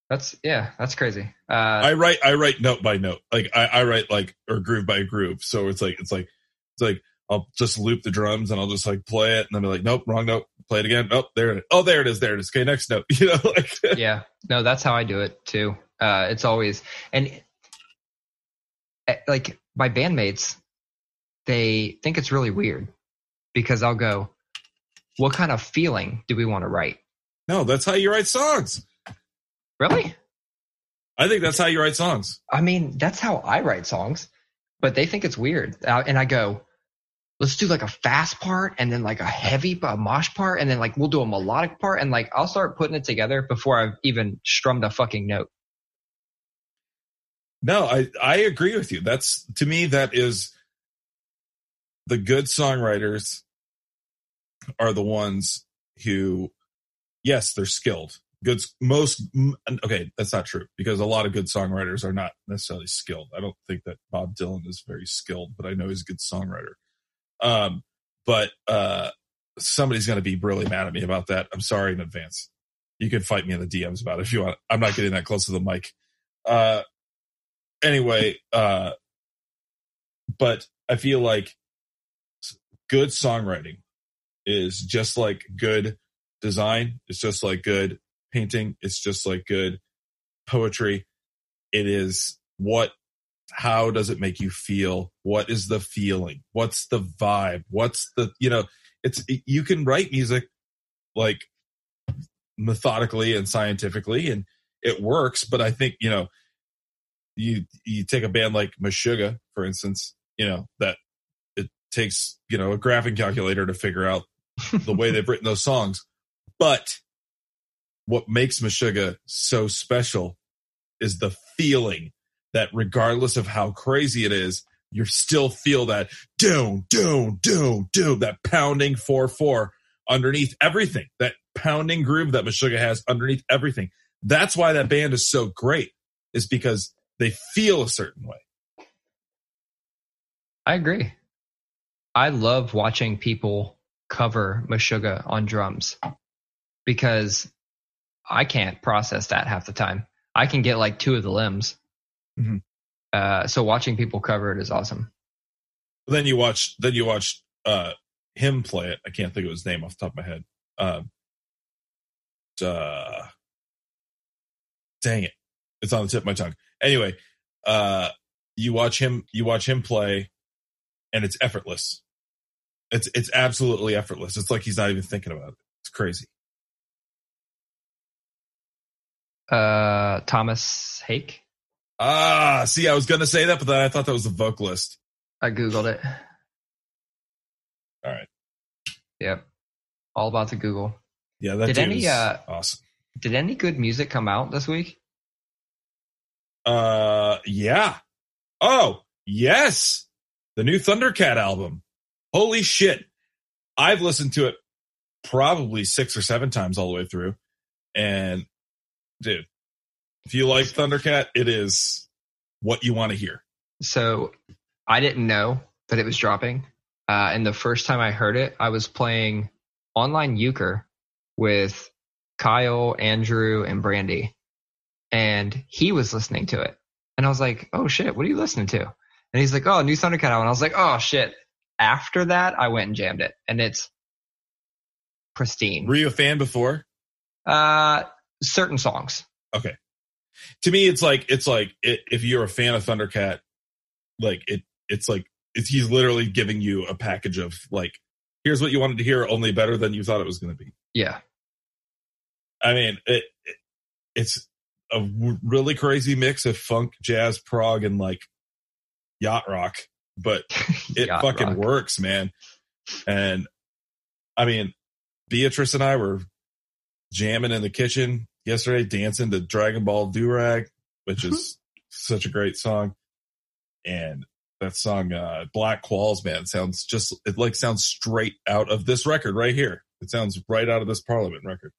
That's yeah, that's crazy. Uh,
I write I write note by note, like I, I write like or groove by groove. So it's like it's like it's like I'll just loop the drums and I'll just like play it and then be like, nope, wrong note, play it again. Nope, there it is. Oh, there it is, there it is. Okay, next note. You know, like
yeah no that's how i do it too uh it's always and eh, like my bandmates they think it's really weird because i'll go what kind of feeling do we want to write
no, that's how you write songs.
really
I think that's how you write songs.
i mean that's how i write songs but they think it's weird uh, and i go let's do like a fast part and then like a heavy a mosh part and then like we'll do a melodic part and like i'll start putting it together before i've even strummed a fucking note
No, I I agree with you. That's to me that is the good songwriters are the ones who yes, they're skilled. Good most okay, that's not true because a lot of good songwriters are not necessarily skilled. I don't think that Bob Dylan is very skilled, but I know he's a good songwriter. Um but uh somebody's going to be really mad at me about that. I'm sorry in advance. You can fight me in the DMs about it if you want. I'm not getting that close to the mic. Uh anyway, uh, but I feel like good songwriting is just like good design. It's just like good painting. It's just like good poetry. It is what, how does it make you feel? What is the feeling? What's the vibe? What's the, you know, it's, you can write music like methodically and scientifically and it works, but I think, you know, you you take a band like Meshuggah, for instance, you know that takes you know a graphing calculator to figure out the way they've written those songs. But what makes Meshuggah so special is the feeling that regardless of how crazy it is, you still feel that doom, doom, doom, doom, that pounding four four underneath everything, that pounding groove that Meshuggah has underneath everything. That's why that band is so great, is because they feel a certain way.
I agree. I love watching people cover Meshuggah on drums because I can't process that half the time. I can get like two of the limbs.
Mhm.
Uh, so watching people cover it is awesome.
then you watch then you watch uh him play it. I can't think of his name off the top of my head. Um uh dang it. It's on the tip of my tongue. Anyway, uh you watch him you watch him play and it's effortless. It's it's absolutely effortless. It's like he's not even thinking about it. It's crazy.
Uh, Tomas Haake.
Ah, see, I was gonna say that, but then I thought that was the vocalist.
I googled it.
All right.
Yep. All about the Google.
Yeah, that
Did any, uh,
awesome.
Did any good music come out this week?
Uh, yeah. Oh, yes. The new Thundercat album. Holy shit. I've listened to it probably six or seven times all the way through. And dude, if you like Thundercat, it is what you want to hear.
So I didn't know that it was dropping. Uh, and the first time I heard it, I was playing online euchre with Kyle, Andrew, and Brandy. And he was listening to it. And I was like, oh shit, what are you listening to? And he's like, oh, new Thundercat album. And I was like, oh shit. After that, I went and jammed it. And it's pristine.
Were you a fan before?
Uh, certain songs.
Okay. To me, it's like, it's like it, if you're a fan of Thundercat, like it, it's like, it's, he's literally giving you a package of like, here's what you wanted to hear, only better than you thought it was going to be.
Yeah.
I mean, it, it it's a w- really crazy mix of funk, jazz, prog, and like yacht rock, but it fucking
rock.
works, man. And I mean, Beatrice and I were jamming in the kitchen yesterday, dancing to Dragon Ball Durag, which is such a great song. And that song, uh, Black Qualls, man, sounds just, it like sounds straight out of this record right here. It sounds right out of this Parliament record.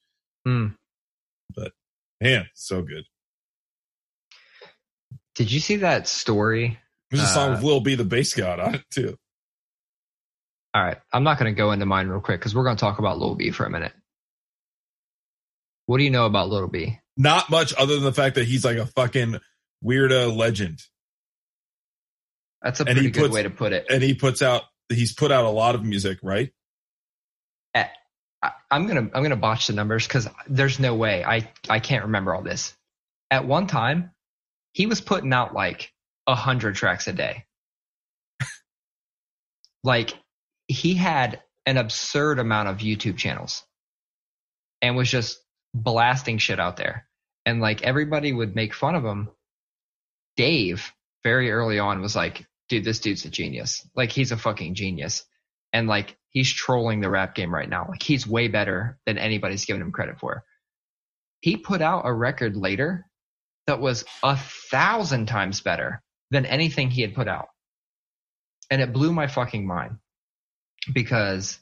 But
Man, so good.
Did you see that story?
There's a song
Uh,
with Lil B, the bass god on it too.
All right. I'm not going to go into mine real quick because we're going to talk about Lil B for a minute. What do you know about Lil B?
Not much other than the fact that he's like a fucking weirdo legend.
That's a pretty good
puts-
way to put it.
And he puts out, he's put out a lot of music, right?
I, I'm gonna I'm gonna botch the numbers because there's no way I I can't remember all this. At one time, he was putting out like a hundred tracks a day. like he had an absurd amount of YouTube channels, and was just blasting shit out there. And like everybody would make fun of him. Dave very early on was like, "Dude, this dude's a genius. Like he's a fucking genius." and like he's trolling the rap game right now. Like he's way better than anybody's given him credit for. He put out a record later that was a thousand times better than anything he had put out. And it blew my fucking mind because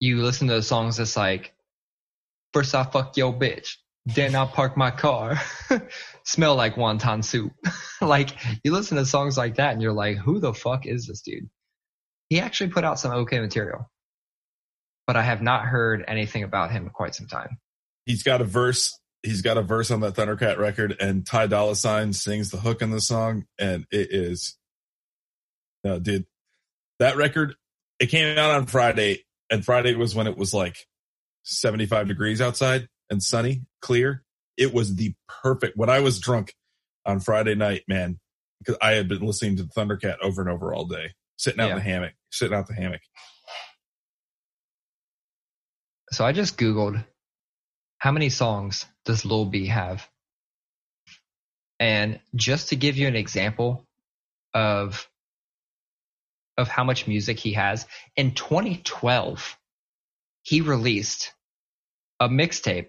you listen to those songs that's like, first I fuck your bitch, then I park my car, smell like wonton soup. like you listen to songs like that and you're like, who the fuck is this dude? he actually put out some okay material, but I have not heard anything about him in quite some time.
He's got a verse. He's got a verse on that Thundercat record, and Ty Dolla Sign sings the hook in the song, and it is, no, dude, that record. It came out on Friday, and Friday was when it was like seventy-five degrees outside and sunny, clear. It was the perfect. When I was drunk on Friday night, man, because I had been listening to Thundercat over and over all day, sitting out
Yeah.
in the hammock, sitting out the hammock.
So I just Googled how many songs does Lil B have? And just to give you an example of of how much music he has, in 2012, he released a mixtape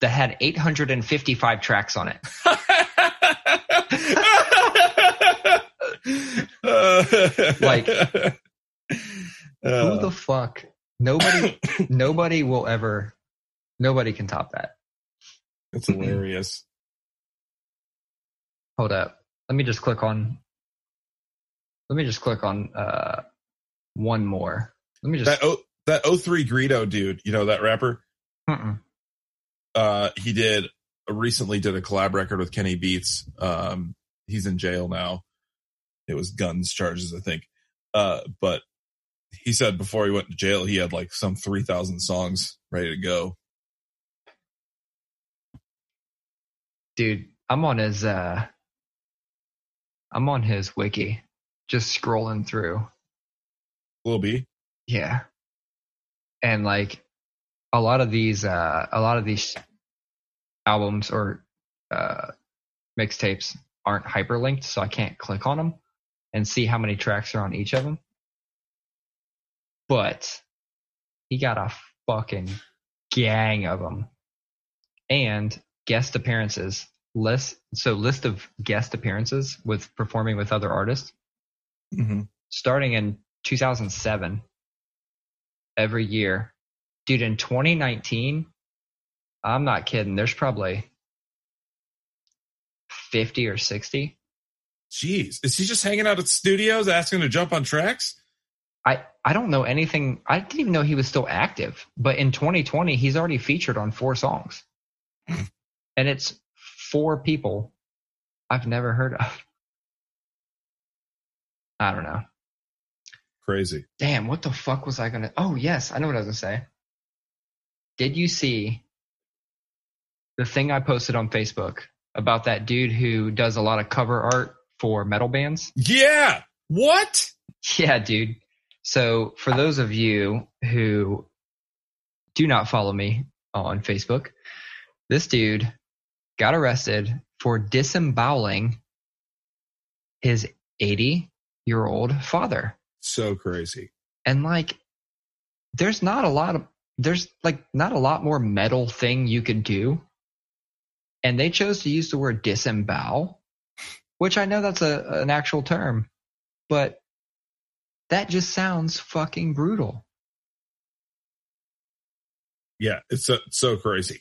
that had 855 tracks on it. Like, Who
Uh,
the fuck? Nobody nobody will ever nobody can top that.
it's hilarious.
Hold up. Let me just click on let me just click on uh one more. Let me just
That o, that 03 Greedo dude, you know that rapper.
Mm-mm.
Uh, he did recently did a collab record with Kenny Beats. Um, he's in jail now. It was guns charges, I think. Uh, but he said before he went to jail, he had like some 3,000 songs ready to go.
Dude, I'm on his uh I'm on his wiki, just scrolling through.
Will be.
Yeah. And like a lot of these uh a lot of these albums or uh mixtapes aren't hyperlinked, so I can't click on them and see how many tracks are on each of them. But he got a fucking gang of them. And guest appearances list so list of guest appearances with performing with other artists
Mm-hmm.
starting in 2007 every year dude in 2019 i'm not kidding there's probably 50 or 60
Jeez. Is he just hanging out at studios asking to jump on tracks?
i i don't know anything i didn't even know he was still active but in 2020 he's already featured on four songs and it's four people i've never heard of i don't know
Crazy.
Damn, what the fuck was I gonna? Oh yes, I know what I was gonna say. Did you see the thing I posted on Facebook about that dude who does a lot of cover art for metal bands?
Yeah. What?
Yeah, dude. So for those of you who do not follow me on Facebook, this dude got arrested for disemboweling his 80 year old father.
So crazy.
and like there's not a lot of there's like not a lot more metal thing you could do and they chose to use the word disembowel which i know that's a an actual term but that just sounds fucking brutal
Yeah. It's so, so crazy.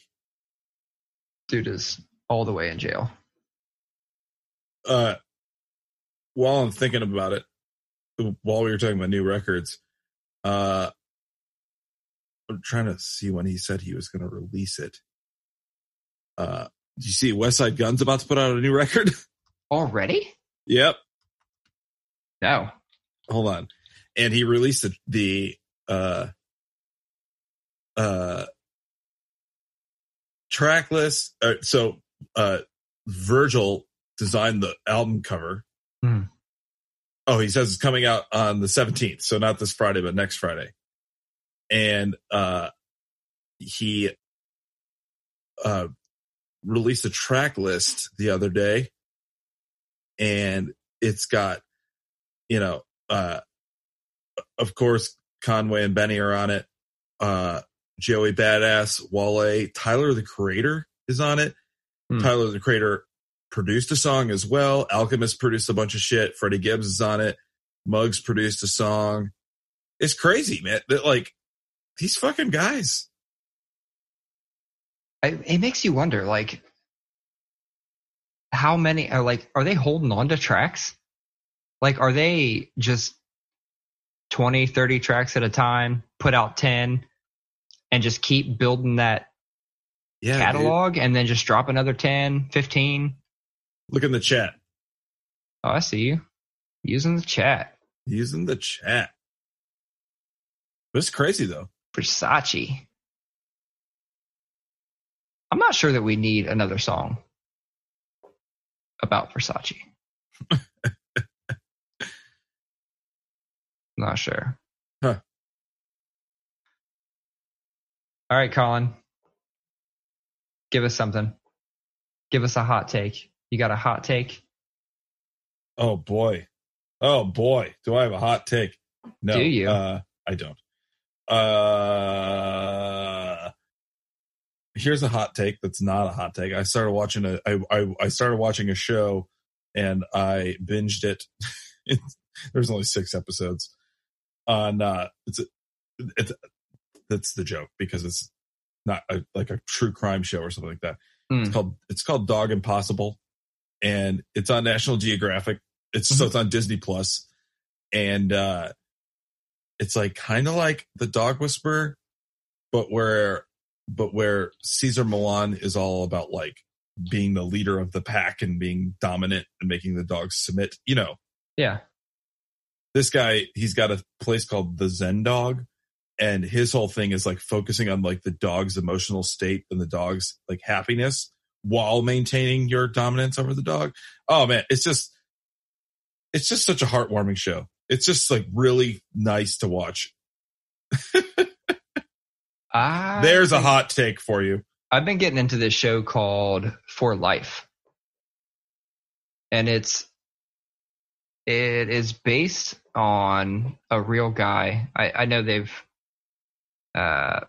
Dude is all the way in jail
Uh, while I'm thinking about it, while we were talking about new records, uh, I'm trying to see when he said he was going to release it. Uh, do you see Westside Gunn's about to put out a new record?
already
yep.
no
Hold on. And he released the, the uh, uh, track list. Uh, so, uh, Virgil designed the album cover.
Hmm.
Oh, he says it's coming out on the 17th. So not this Friday, but next Friday. And, uh, he, uh, released a track list the other day and it's got, you know, uh, of course, Conway and Benny are on it. Uh, Joey Badass, Wale, Tyler the Creator is on it.
Hmm.
Tyler the Creator produced a song as well. Alchemist produced a bunch of shit. Freddie Gibbs is on it. Muggs produced a song. It's crazy, man. That like these fucking guys.
I, it makes you wonder like how many are like are they holding on to tracks like are they just 20 30 tracks at a time put out 10 and just keep building that
Yeah. dude.
catalog and then just drop another 10 15
Look in the chat.
oh i see you using the chat
Using the chat. This is crazy though.
versace i'm not sure that we need another song about versace not sure all right colin give us something give us a hot take you got a hot take
Oh boy. Oh boy. Do I have a hot take? No.
Do you?
Uh, I don't. Uh, here's a hot take that's not a hot take. I started watching a, I, I, I started watching a show and I binged it. There's only six episodes on, uh, it's, a, it's, that's the joke because it's not a, like a true crime show or something like that.
Hmm.
It's called, it's called Dog Impossible and it's on National Geographic. It's so it's on Disney Plus, and uh, it's like kind of like the Dog Whisperer, but where but where Cesar Millan is all about like being the leader of the pack and being dominant and making the dogs submit. You know,
Yeah.
this guy, he's got a place called the Zen Dog, and his whole thing is like focusing on like the dog's emotional state and the dog's like happiness while maintaining your dominance over the dog. Oh man, it's just, it's just such a heartwarming show. It's just like really nice to watch.
I
There's a hot take for you.
I've been getting into this show called For Life. And it's it is based on a real guy. I, I know they've uh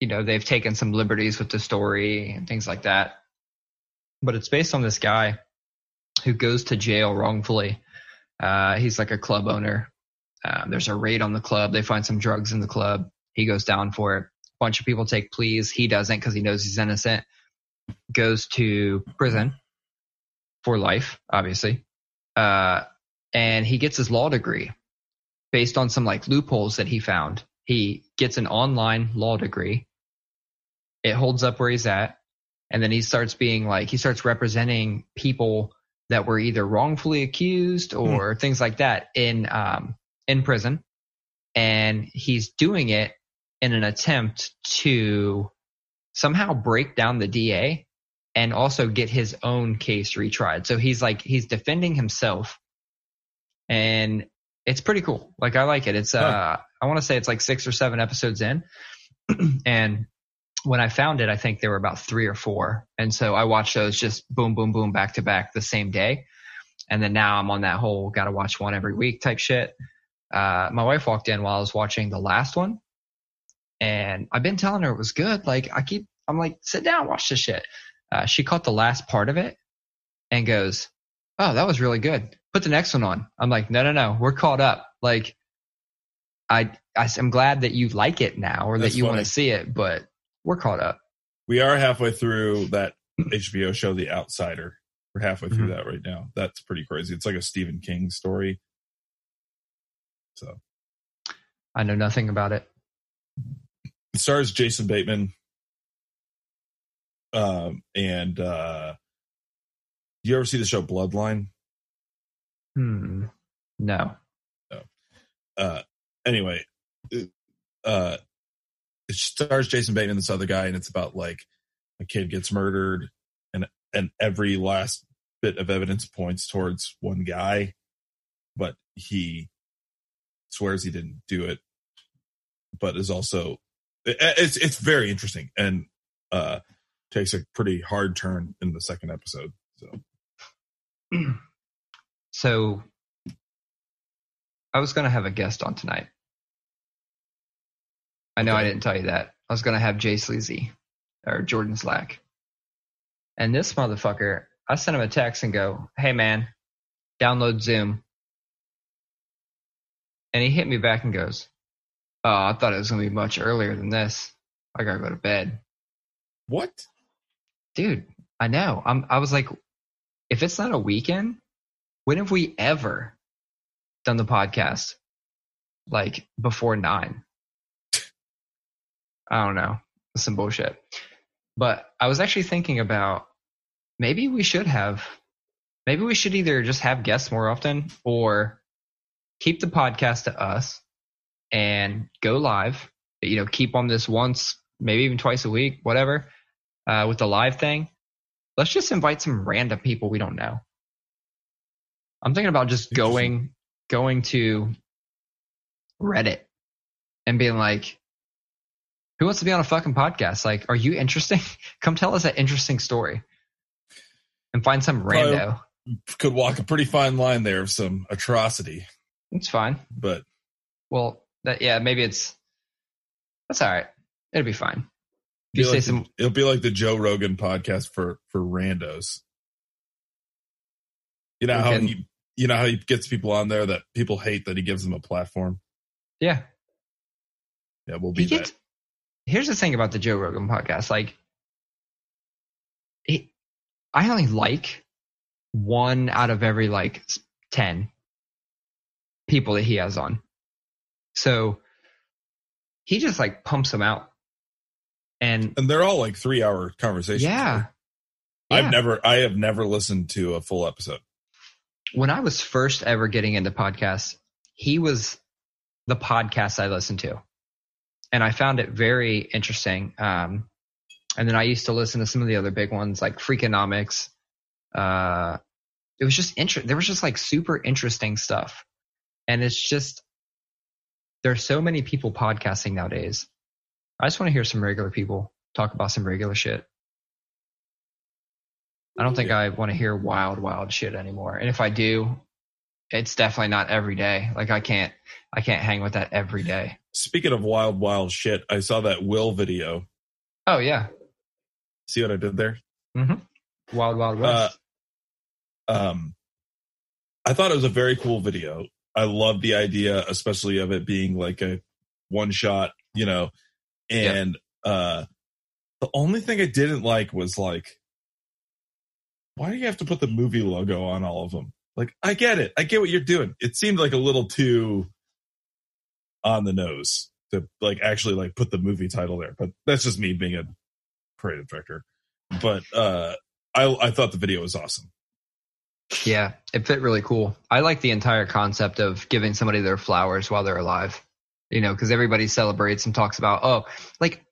you know, they've taken some liberties with the story and things like that. But it's based on this guy who goes to jail wrongfully. Uh he's like a club owner. Um, there's a raid on the club. They find some drugs in the club. He goes down for it A bunch of people take pleas. He doesn't because he knows he's innocent. Goes to prison for life, obviously. Uh, and he gets his law degree based on some like loopholes that he found. He gets an online law degree. It holds up where he's at. And then he starts being like, he starts representing people that were either wrongfully accused or things like that in, um, in prison. And he's doing it in an attempt to somehow break down the DA and also get his own case retried. So he's like he's defending himself and it's pretty cool. Like I like it. It's uh I want to say it's like 6 or 7 episodes in. and when I found it, I think there were about 3 or 4. And so I watched those just boom boom boom back to back the same day. And then now I'm on that whole got to watch one every week type shit. Uh, my wife walked in while I was watching the last one and I've been telling her it was good. Like I keep, I'm like, sit down, watch this shit. Uh, she caught the last part of it and goes, "Oh, that was really good. Put the next one on." I'm like, "No, no, no, we're caught up." Like, I, I am glad that you like it now or
That's
that you want to see it, but we're caught up.
We are halfway through that HBO show, The Outsider. We're halfway through
Mhm.
that right now. That's pretty crazy. It's like a Stephen King story. So
I know nothing about it.
it stars Jason Bateman. Um, and uh, do you ever see the show Bloodline?
Hmm. No.
uh anyway uh it stars jason bateman this other guy and it's about like a kid gets murdered and and every last bit of evidence points towards one guy but he swears he didn't do it but is also it- it's it's very interesting and uh takes a pretty hard turn in the second episode so
So I was going to have a guest on tonight. I know I didn't tell you that. I was going to have Jay Sleazy or Jordan Slack. And this motherfucker, I sent him a text and go, Hey man, download Zoom. And he hit me back and goes, Oh, I thought it was going to be much earlier than this. I got to go to bed.
what
Dude, I know. I'm, I was like, if it's not a weekend, when have we ever done the podcast like before nine? I don't know. Some bullshit. But I was actually thinking about maybe we should have, maybe we should either just have guests more often or keep the podcast to us and go live. You know, keep on this once, maybe even twice a week, whatever, uh, with the live thing. Let's just invite some random people we don't know. I'm thinking about just going going to Reddit and being like, who wants to be on a fucking podcast? Like, are you interesting? Come tell us an interesting story. And find some rando.
could walk a pretty fine line there of some atrocity
It's fine.
but
Well, that yeah, maybe it's that's all right. It'll be fine. You say
like
some
the, it'll be like the Joe Rogan podcast for for randos. You know how he, you know how he gets people on there that people hate that he gives them a platform.
yeah.
Yeah, we'll be
gets,
that.
here's the thing about the Joe Rogan podcast. Like, he, I only like one out of every like 10 people that he has on. So he just like pumps them out. And
And they're all like three hour conversations.
yeah,
I've never, I have never listened to a full episode.
When I was first ever getting into podcasts, he was the podcast I listened to. And I found it very interesting. Um, and then I used to listen to some of the other big ones like Freakonomics. Uh, it was just interesting. There was just like super interesting stuff. And it's just, there's so many people podcasting nowadays. I just want to hear some regular people talk about some regular shit. I don't think I want to hear wild, wild shit anymore. And if I do, it's definitely not every day. Like I can't, I can't hang with that every day.
Speaking of wild, wild shit, I saw that Will video.
Oh yeah,
See what I did there?
wild, wild
Uh, um, I thought it was a very cool video. I love the idea, especially of it being like a one shot, you know, and, uh, the only thing I didn't like was like, why do you have to put the movie logo on all of them? Like, I get it. I get what you're doing. It seemed like a little too on the nose to like actually like put the movie title there, but that's just me being a creative director. But, uh, I, I thought the video was awesome.
yeah, it fit really cool. I like the entire concept of giving somebody their flowers while they're alive. You know, because everybody celebrates and talks about, oh, like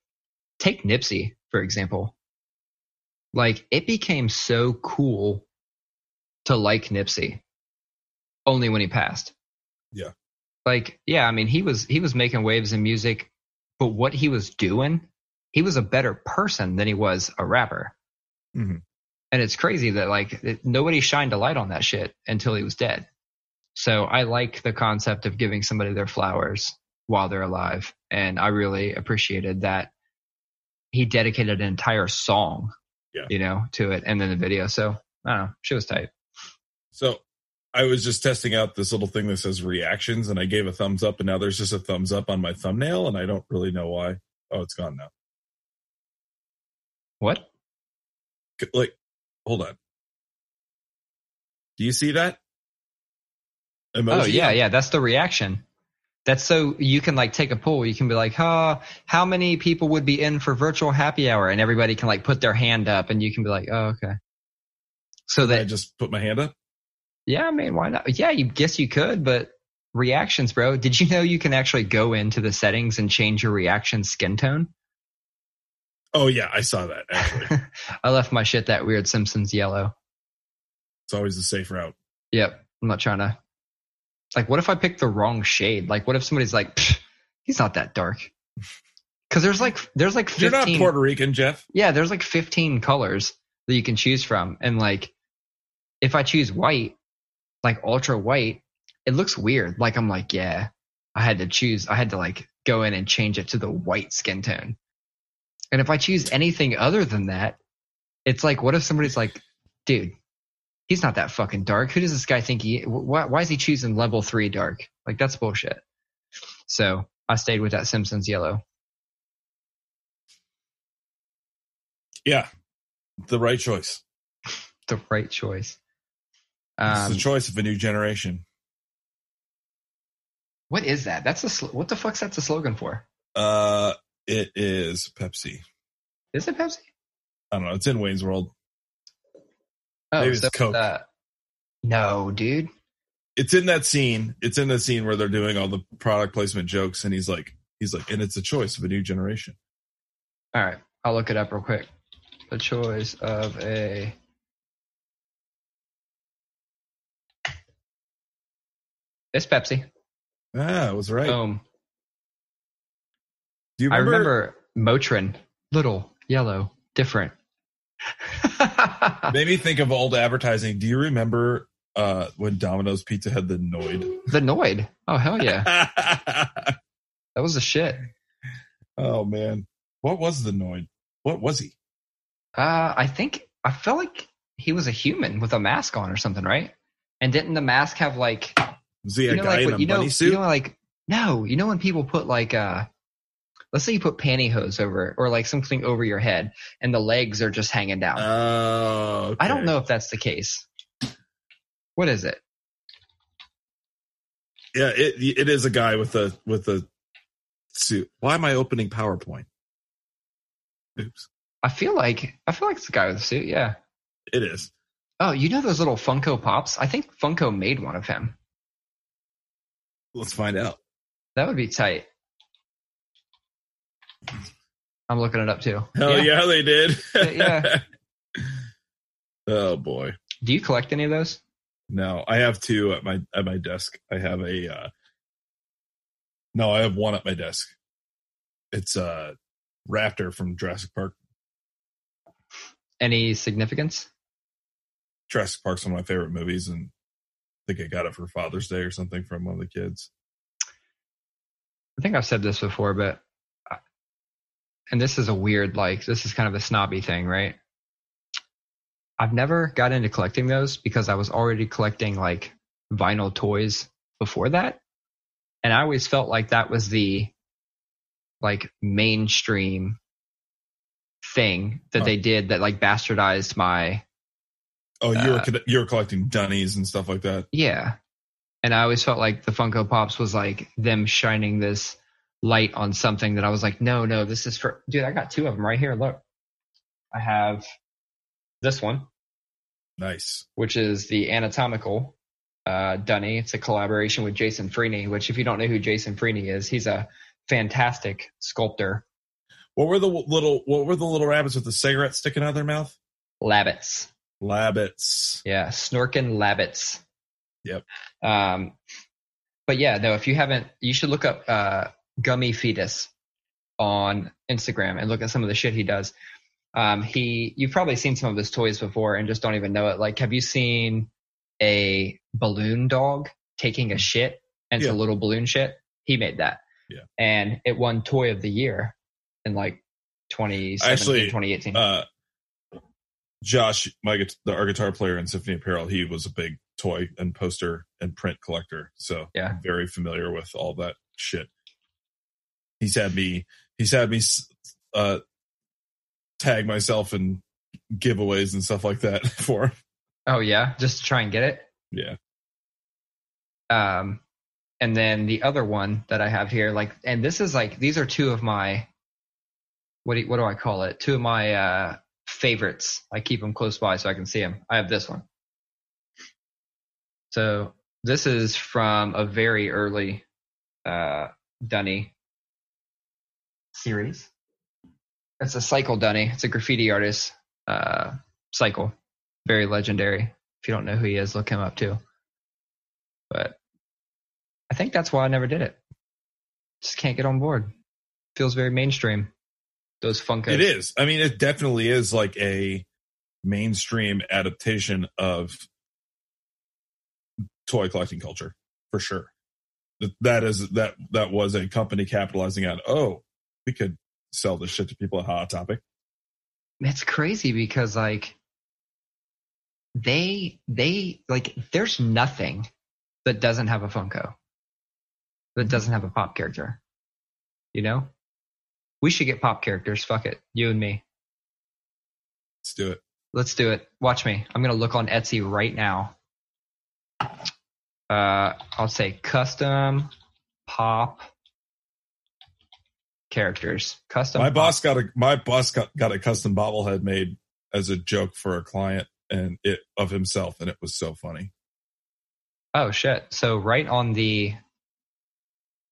take Nipsey for example. Like it became so cool to like Nipsey only when he passed.
Yeah.
Like, yeah, I mean, he was he was making waves in music, but what he was doing, he was a better person than he was a rapper.
Mhm.
And it's crazy that like it, nobody shined a light on that shit until he was dead. So I like the concept of giving somebody their flowers while they're alive, and I really appreciated that he dedicated an entire song,
Yeah.
you know, to it, and then the video. So I don't know, she was tight.
So I was just testing out this little thing that says reactions and I gave a thumbs up and now there's just a thumbs up on my thumbnail and I don't really know why. Oh, it's gone now.
What?
Like, hold on. Do you see that? Oh, Emoji?
Oh yeah, yeah, that's the reaction. That's so you can like take a poll. You can be like, "Huh, how many people would be in for virtual happy hour?" And everybody can like put their hand up, and you can be like, "Oh, okay." So that I
just put my hand up.
yeah, I mean, why not? Yeah, you guess you could, but reactions, bro. Did you know you can actually go into the settings and change your reaction skin tone?
Oh yeah, I saw that actually.
I left my shit that weird Simpsons yellow.
it's always the safe route.
Yep, I'm not trying to. Like, what if I pick the wrong shade? Like, what if somebody's like, he's not that dark? Because there's like, there's like
You're not Puerto Rican, Jeff.
yeah, there's like 15 colors that you can choose from, and like, if I choose white, like ultra white, it looks weird. Like I'm like, yeah, I had to choose. I had to like go in and change it to the white skin tone. And if I choose anything other than that, it's like, what if somebody's like, dude, he's not that fucking dark. Who does this guy think he? Why, why is he choosing level three dark? Like that's bullshit. So I stayed with that Simpsons yellow.
Yeah, the right choice.
The right choice.
it's
Um,
the choice of a new generation.
what is that? That's a sl- what the fuck's that a slogan for?
Uh, it is Pepsi.
Is it Pepsi?
I don't know. It's in Wayne's World.
Oh,
Maybe it's Coke.
uh, no, dude.
It's in that scene. It's in the scene where they're doing all the product placement jokes, and he's like, he's like, and it's a choice of a new generation.
All right, I'll look it up real quick. The choice of a it's Pepsi.
Ah, I was right.
Boom.
Do you
I
remember?
remember Motrin, little, yellow, different.
Made me think of old advertising. Do you remember uh, when Domino's Pizza had the Noid?
the Noid. Oh hell yeah, that was the shit.
oh man, what was the Noid? What was he?
Uh, I think I felt like he was a human with a mask on or something, right? And didn't the mask have like
Was he a
you know,
guy
like
in
what-
a
you know,
bunny
you
suit?
know, like no, you know when people put like uh, let's say you put pantyhose over it or like something over your head, and the legs are just hanging down.
Oh,
I don't know if that's the case. What is it?
Yeah, it it is a guy with a with a suit. Why am I opening PowerPoint? Oops.
I feel like I feel like it's the guy with the suit. Yeah.
It is.
Oh, you know those little Funko Pops? I think Funko made one of him.
Let's find out.
That would be tight. I'm looking it up too.
Hell yeah, they did.
Yeah.
oh boy.
Do you collect any of those?
No, I have two at my at my desk. I have a uh no, I have one at my desk. It's a Raptor from Jurassic Park.
Any significance?
Jurassic Park's one of my favorite movies, and I think I got it for Father's Day or something from one of the kids.
I think I've said this before, but I- and this is a weird like this is kind of a snobby thing, right? I've never got into collecting those because I was already collecting like vinyl toys before that. And I always felt like that was the like mainstream thing that
Oh.
they did that like bastardized my
Oh, you were
Uh,
you were collecting dunnies and stuff like that.
Yeah. And I always felt like the Funko Pops was like them shining this light on something that I was like, no, no, this is for, dude, I got two of them right here. Look, I have this one,
Nice.
which is the anatomical uh, Dunny. It's a collaboration with Jason Freeny, which if you don't know who Jason Freeny is, he's a fantastic sculptor.
What were the little What were the little rabbits with the cigarette sticking out of their mouth?
Labbits.
Labbits.
Yeah, Smorkin Labbits.
Yep.
Um, but yeah, no, if you haven't, you should look up uh, Gummy Fetus on Instagram and look at some of the shit he does. Um, he, you've probably seen some of his toys before and just don't even know it. Like, have you seen a balloon dog taking a shit and it's a little balloon shit? He made that.
Yeah.
And it won Toy of the Year in like 2017,
Actually,
2018.
Uh, Josh, my the our guitar player in Symphony Apparel, he was a big toy and poster and print collector, so
Yeah.
I'm very familiar with all that shit. He's had me. He's had me uh, tag myself in giveaways and stuff like that for. him.
oh yeah, just to try and get it.
Yeah,
Um, and then the other one that I have here, like, and this is like these are two of my what do you, what do I call it? Two of my uh, favorites. I keep them close by so I can see them. I have this one. So this is from a very early uh, Dunny series. It's a Cycle Dunny. It's a graffiti artist. Uh, Cycle, very legendary. If you don't know who he is, look him up too. But I think that's why I never did it. Just can't get on board. Feels very mainstream. Those Funkos.
it is. I mean, it definitely is like a mainstream adaptation of toy collecting culture for sure. That- That is that that was a company capitalizing on. Oh, we could sell this shit to people at Hot Topic.
It's crazy because like they they like there's nothing that doesn't have a Funko. That doesn't have a pop character. You know? We should get pop characters. Fuck it. You and me.
Let's do it.
Let's do it. Watch me. I'm gonna look on Etsy right now. Uh, I'll say custom pop characters. Custom.
my boss got a my boss got, got a custom bobblehead made as a joke for a client and it of himself, and it was so funny.
Oh shit! So right on the,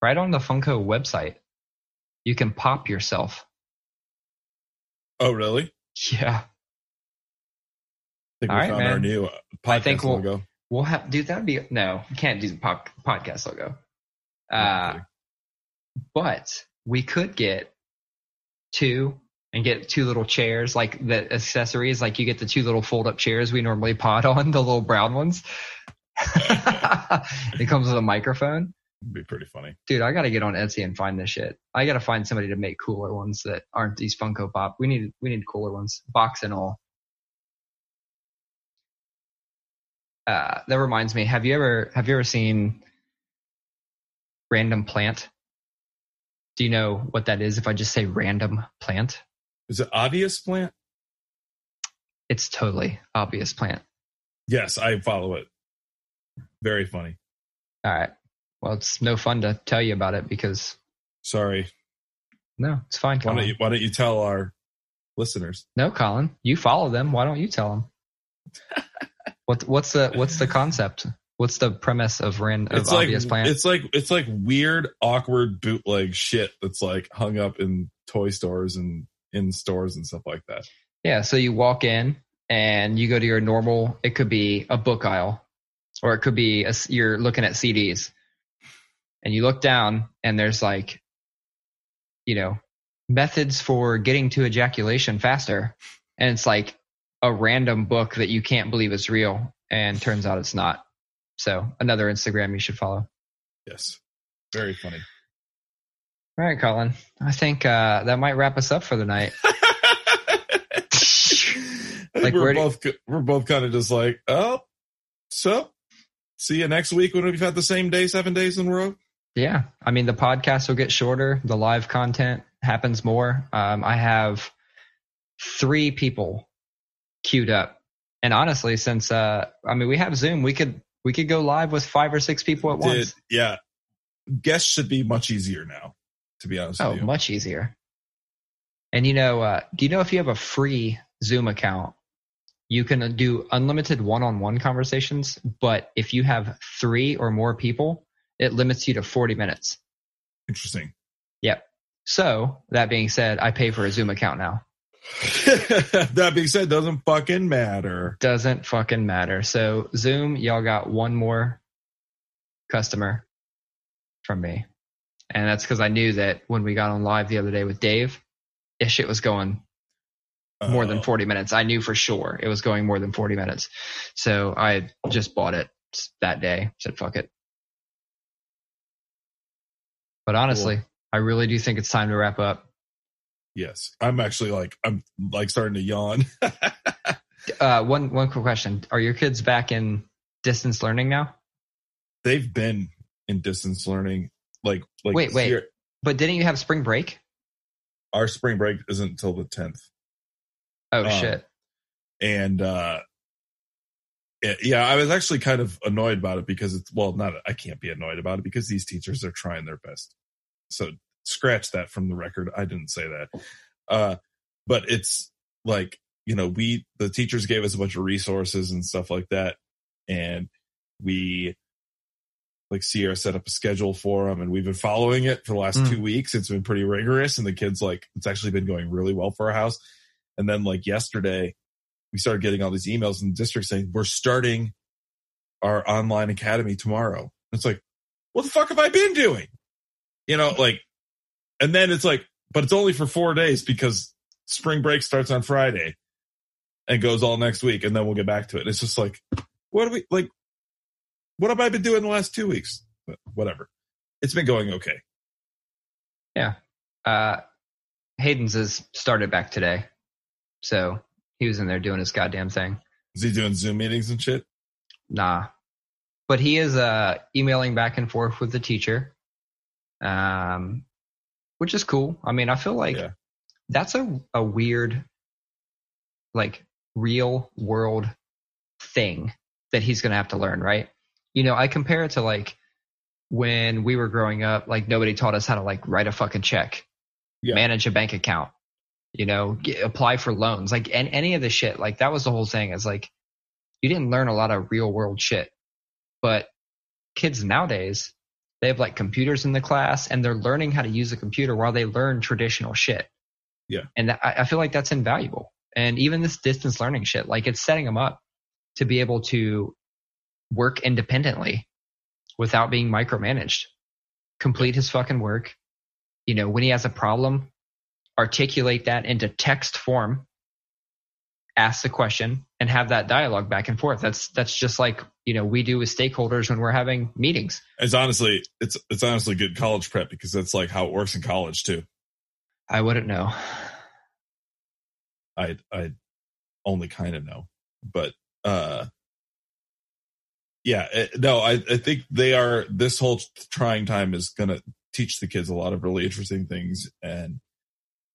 right on the Funko website, you can pop yourself.
Oh, really?
Yeah.
I think
All
we
right,
found our
man.
new uh,
I
podcast
think we'll-
logo.
We'll have, dude. That'd be no. You can't do the pop, podcast logo. Uh,
Okay.
but we could get two and get two little chairs, like the accessories. Like you get the two little fold up chairs we normally pod on, the little brown ones. it comes with a microphone.
It'd be pretty funny.
Dude, I gotta get on Etsy and find this shit. I gotta find somebody to make cooler ones that aren't these Funko Pop. We need we need cooler ones, box and all. Uh, that reminds me. Have you ever have you ever seen Random Plant? Do you know what that is? If I just say Random Plant,
Is it obvious plant?
it's totally obvious plant.
Yes, I follow it. Very funny.
All right. Well, it's no fun to tell you about it because
Sorry.
no, it's fine.
Why don't you Why don't you tell our listeners.
No, Colin, you follow them. Why don't you tell them? what what's the what's the concept? What's the premise of Ran of
It's like
obvious plan?
it's like it's like weird, awkward bootleg shit that's like hung up in toy stores and in stores and stuff like that.
Yeah, so you walk in and you go to your normal. It could be a book aisle, or it could be a, you're looking at CDs, and you look down and there's like, you know, methods for getting to ejaculation faster, and it's like a random book that you can't believe is real, and turns out it's not. So another Instagram you should follow.
Yes, very funny.
All right, Colin. I think uh, that might wrap us up for the night. Like,
we're both we're both kind of just like, oh, so see you next week when we've had the same day seven days in a row.
Yeah, I mean the podcast will get shorter. The live content happens more. Um, I have three people queued up, and honestly, since uh, I mean we have Zoom, we could we could go live with five or six people at once.
Yeah, guests should be much easier now. To be honest
Oh,
with you,
much easier. And you know, uh, do you know if you have a free Zoom account, you can do unlimited one-on-one conversations, but if you have three or more people, it limits you to 40 minutes.
interesting. Yep.
So that being said, I pay for a Zoom account now.
that being said, doesn't fucking matter.
Doesn't fucking matter. So Zoom, y'all got one more customer from me. And that's because I knew that when we got on live the other day with Dave, if shit was going more than
Uh,
40 minutes. I knew for sure it was going more than 40 minutes. So I just bought it that day, said fuck it. But honestly, I really do think it's time to wrap up.
Yes, I'm actually like I'm like starting to yawn.
Uh, one, one quick question. Are your kids back in distance learning now?
They've been in distance learning. Like, like
Wait, wait.
here-
But didn't you have spring break?
our spring break isn't until the 10th.
Oh
Um,
shit.
and uh yeah, yeah i was actually kind of annoyed about it because it's well not i can't be annoyed about it because these teachers are trying their best so scratch that from the record i didn't say that uh but it's like you know we the teachers gave us a bunch of resources and stuff like that and we like Sierra set up a schedule for them and we've been following it for the last
Mm.
two weeks. It's been pretty rigorous and the kids like, it's actually been going really well for our house. And then like yesterday, we started getting all these emails in the district saying, we're starting our online academy tomorrow. It's like, what the fuck have I been doing? You know, like, and then it's like, but it's only for four days because spring break starts on Friday and goes all next week. And then we'll get back to it. It's just like, what do we like? What have I been doing the last two weeks? But whatever. It's been going okay.
Yeah, uh, Hayden's has started back today. So he was in there doing his goddamn thing.
Is he doing Zoom meetings and shit?
Nah. But he is uh emailing back and forth with the teacher. Um which is cool. I mean, I feel like
Yeah.
that's a a weird like real world thing that he's going to have to learn, right? You know, I compare it to like when we were growing up, like nobody taught us how to like write a fucking check,
Yeah.
manage a bank account, you know, get, apply for loans, like and any of the shit. Like that was the whole thing. Is like you didn't learn a lot of real world shit, but kids nowadays they have like computers in the class and they're learning how to use a computer while they learn traditional shit.
Yeah.
and I, I feel like that's invaluable. And even this distance learning shit, like it's setting them up to be able to work independently without being micromanaged. Complete his fucking work. You know, when he has a problem, articulate that into text form, ask the question, and have that dialogue back and forth. That's that's just like you know we do with stakeholders when we're having meetings.
It's honestly, it's it's honestly good college prep because that's like how it works in college too.
I wouldn't know.
I I only kind of know, but uh, yeah, it, no, I I think they are. This whole trying time is gonna teach the kids a lot of really interesting things, and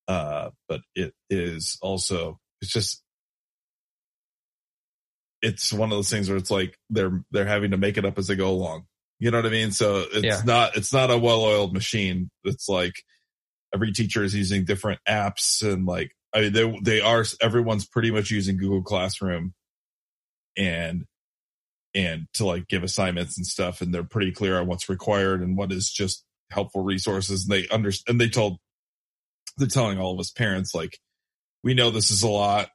uh, but it is also it's just it's one of those things where it's like they're they're having to make it up as they go along. You know what I mean? So it's
Yeah.
not it's not a well oiled machine. It's like every teacher is using different apps and like I mean, they they are everyone's pretty much using Google Classroom, and and to like give assignments and stuff, and they're pretty clear on what's required and what is just helpful resources. And they understand. And they told they're telling all of us parents like, we know this is a lot.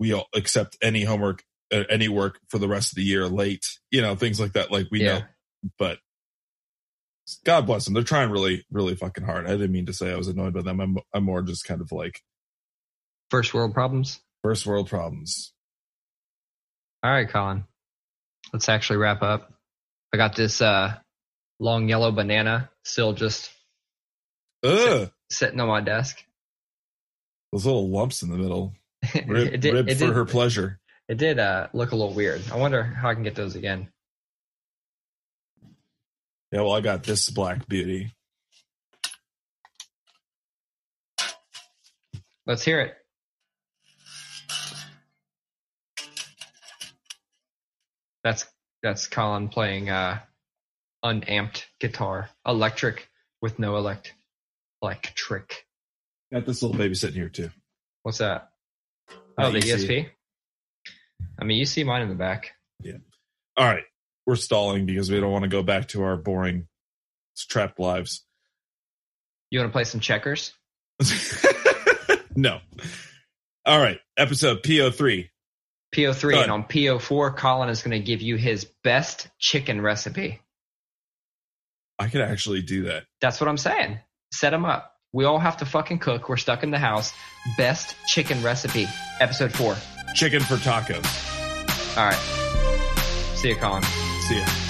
We accept any homework, any work for the rest of the year late. You know, things like that. Like we
Yeah.
know, but God bless them. They're trying really, really fucking hard. I didn't mean to say I was annoyed by them. I'm, I'm more just kind of like
First world problems.
first world problems.
All right, Colin. Let's actually wrap up. I got this uh, long yellow banana still just
Ugh,
sitting on my desk.
those little lumps in the middle. Rib,
it did,
rib
it
for
did,
her pleasure.
It did uh, look a little weird. I wonder how I can get those again.
Yeah, well, I got this black beauty.
Let's hear it. That's that's Colin playing uh, unamped guitar, electric with no elect electric.
Got this little baby sitting here too.
What's that?
Uh,
Oh, the
EC.
ESP. I mean, you see mine in the back. Yeah.
All right, we're stalling because we don't want to go back to our boring, trapped lives.
You want to play some checkers?
no. All right, episode PO3.
PO3
Done.
and on PO4, Colin is going to give you his best chicken recipe.
I could actually do that.
That's what I'm saying. Set him up. We all have to fucking cook. We're stuck in the house. Best chicken recipe. Episode four.
Chicken for tacos.
All right. See you, Colin.
See ya.
Till next week.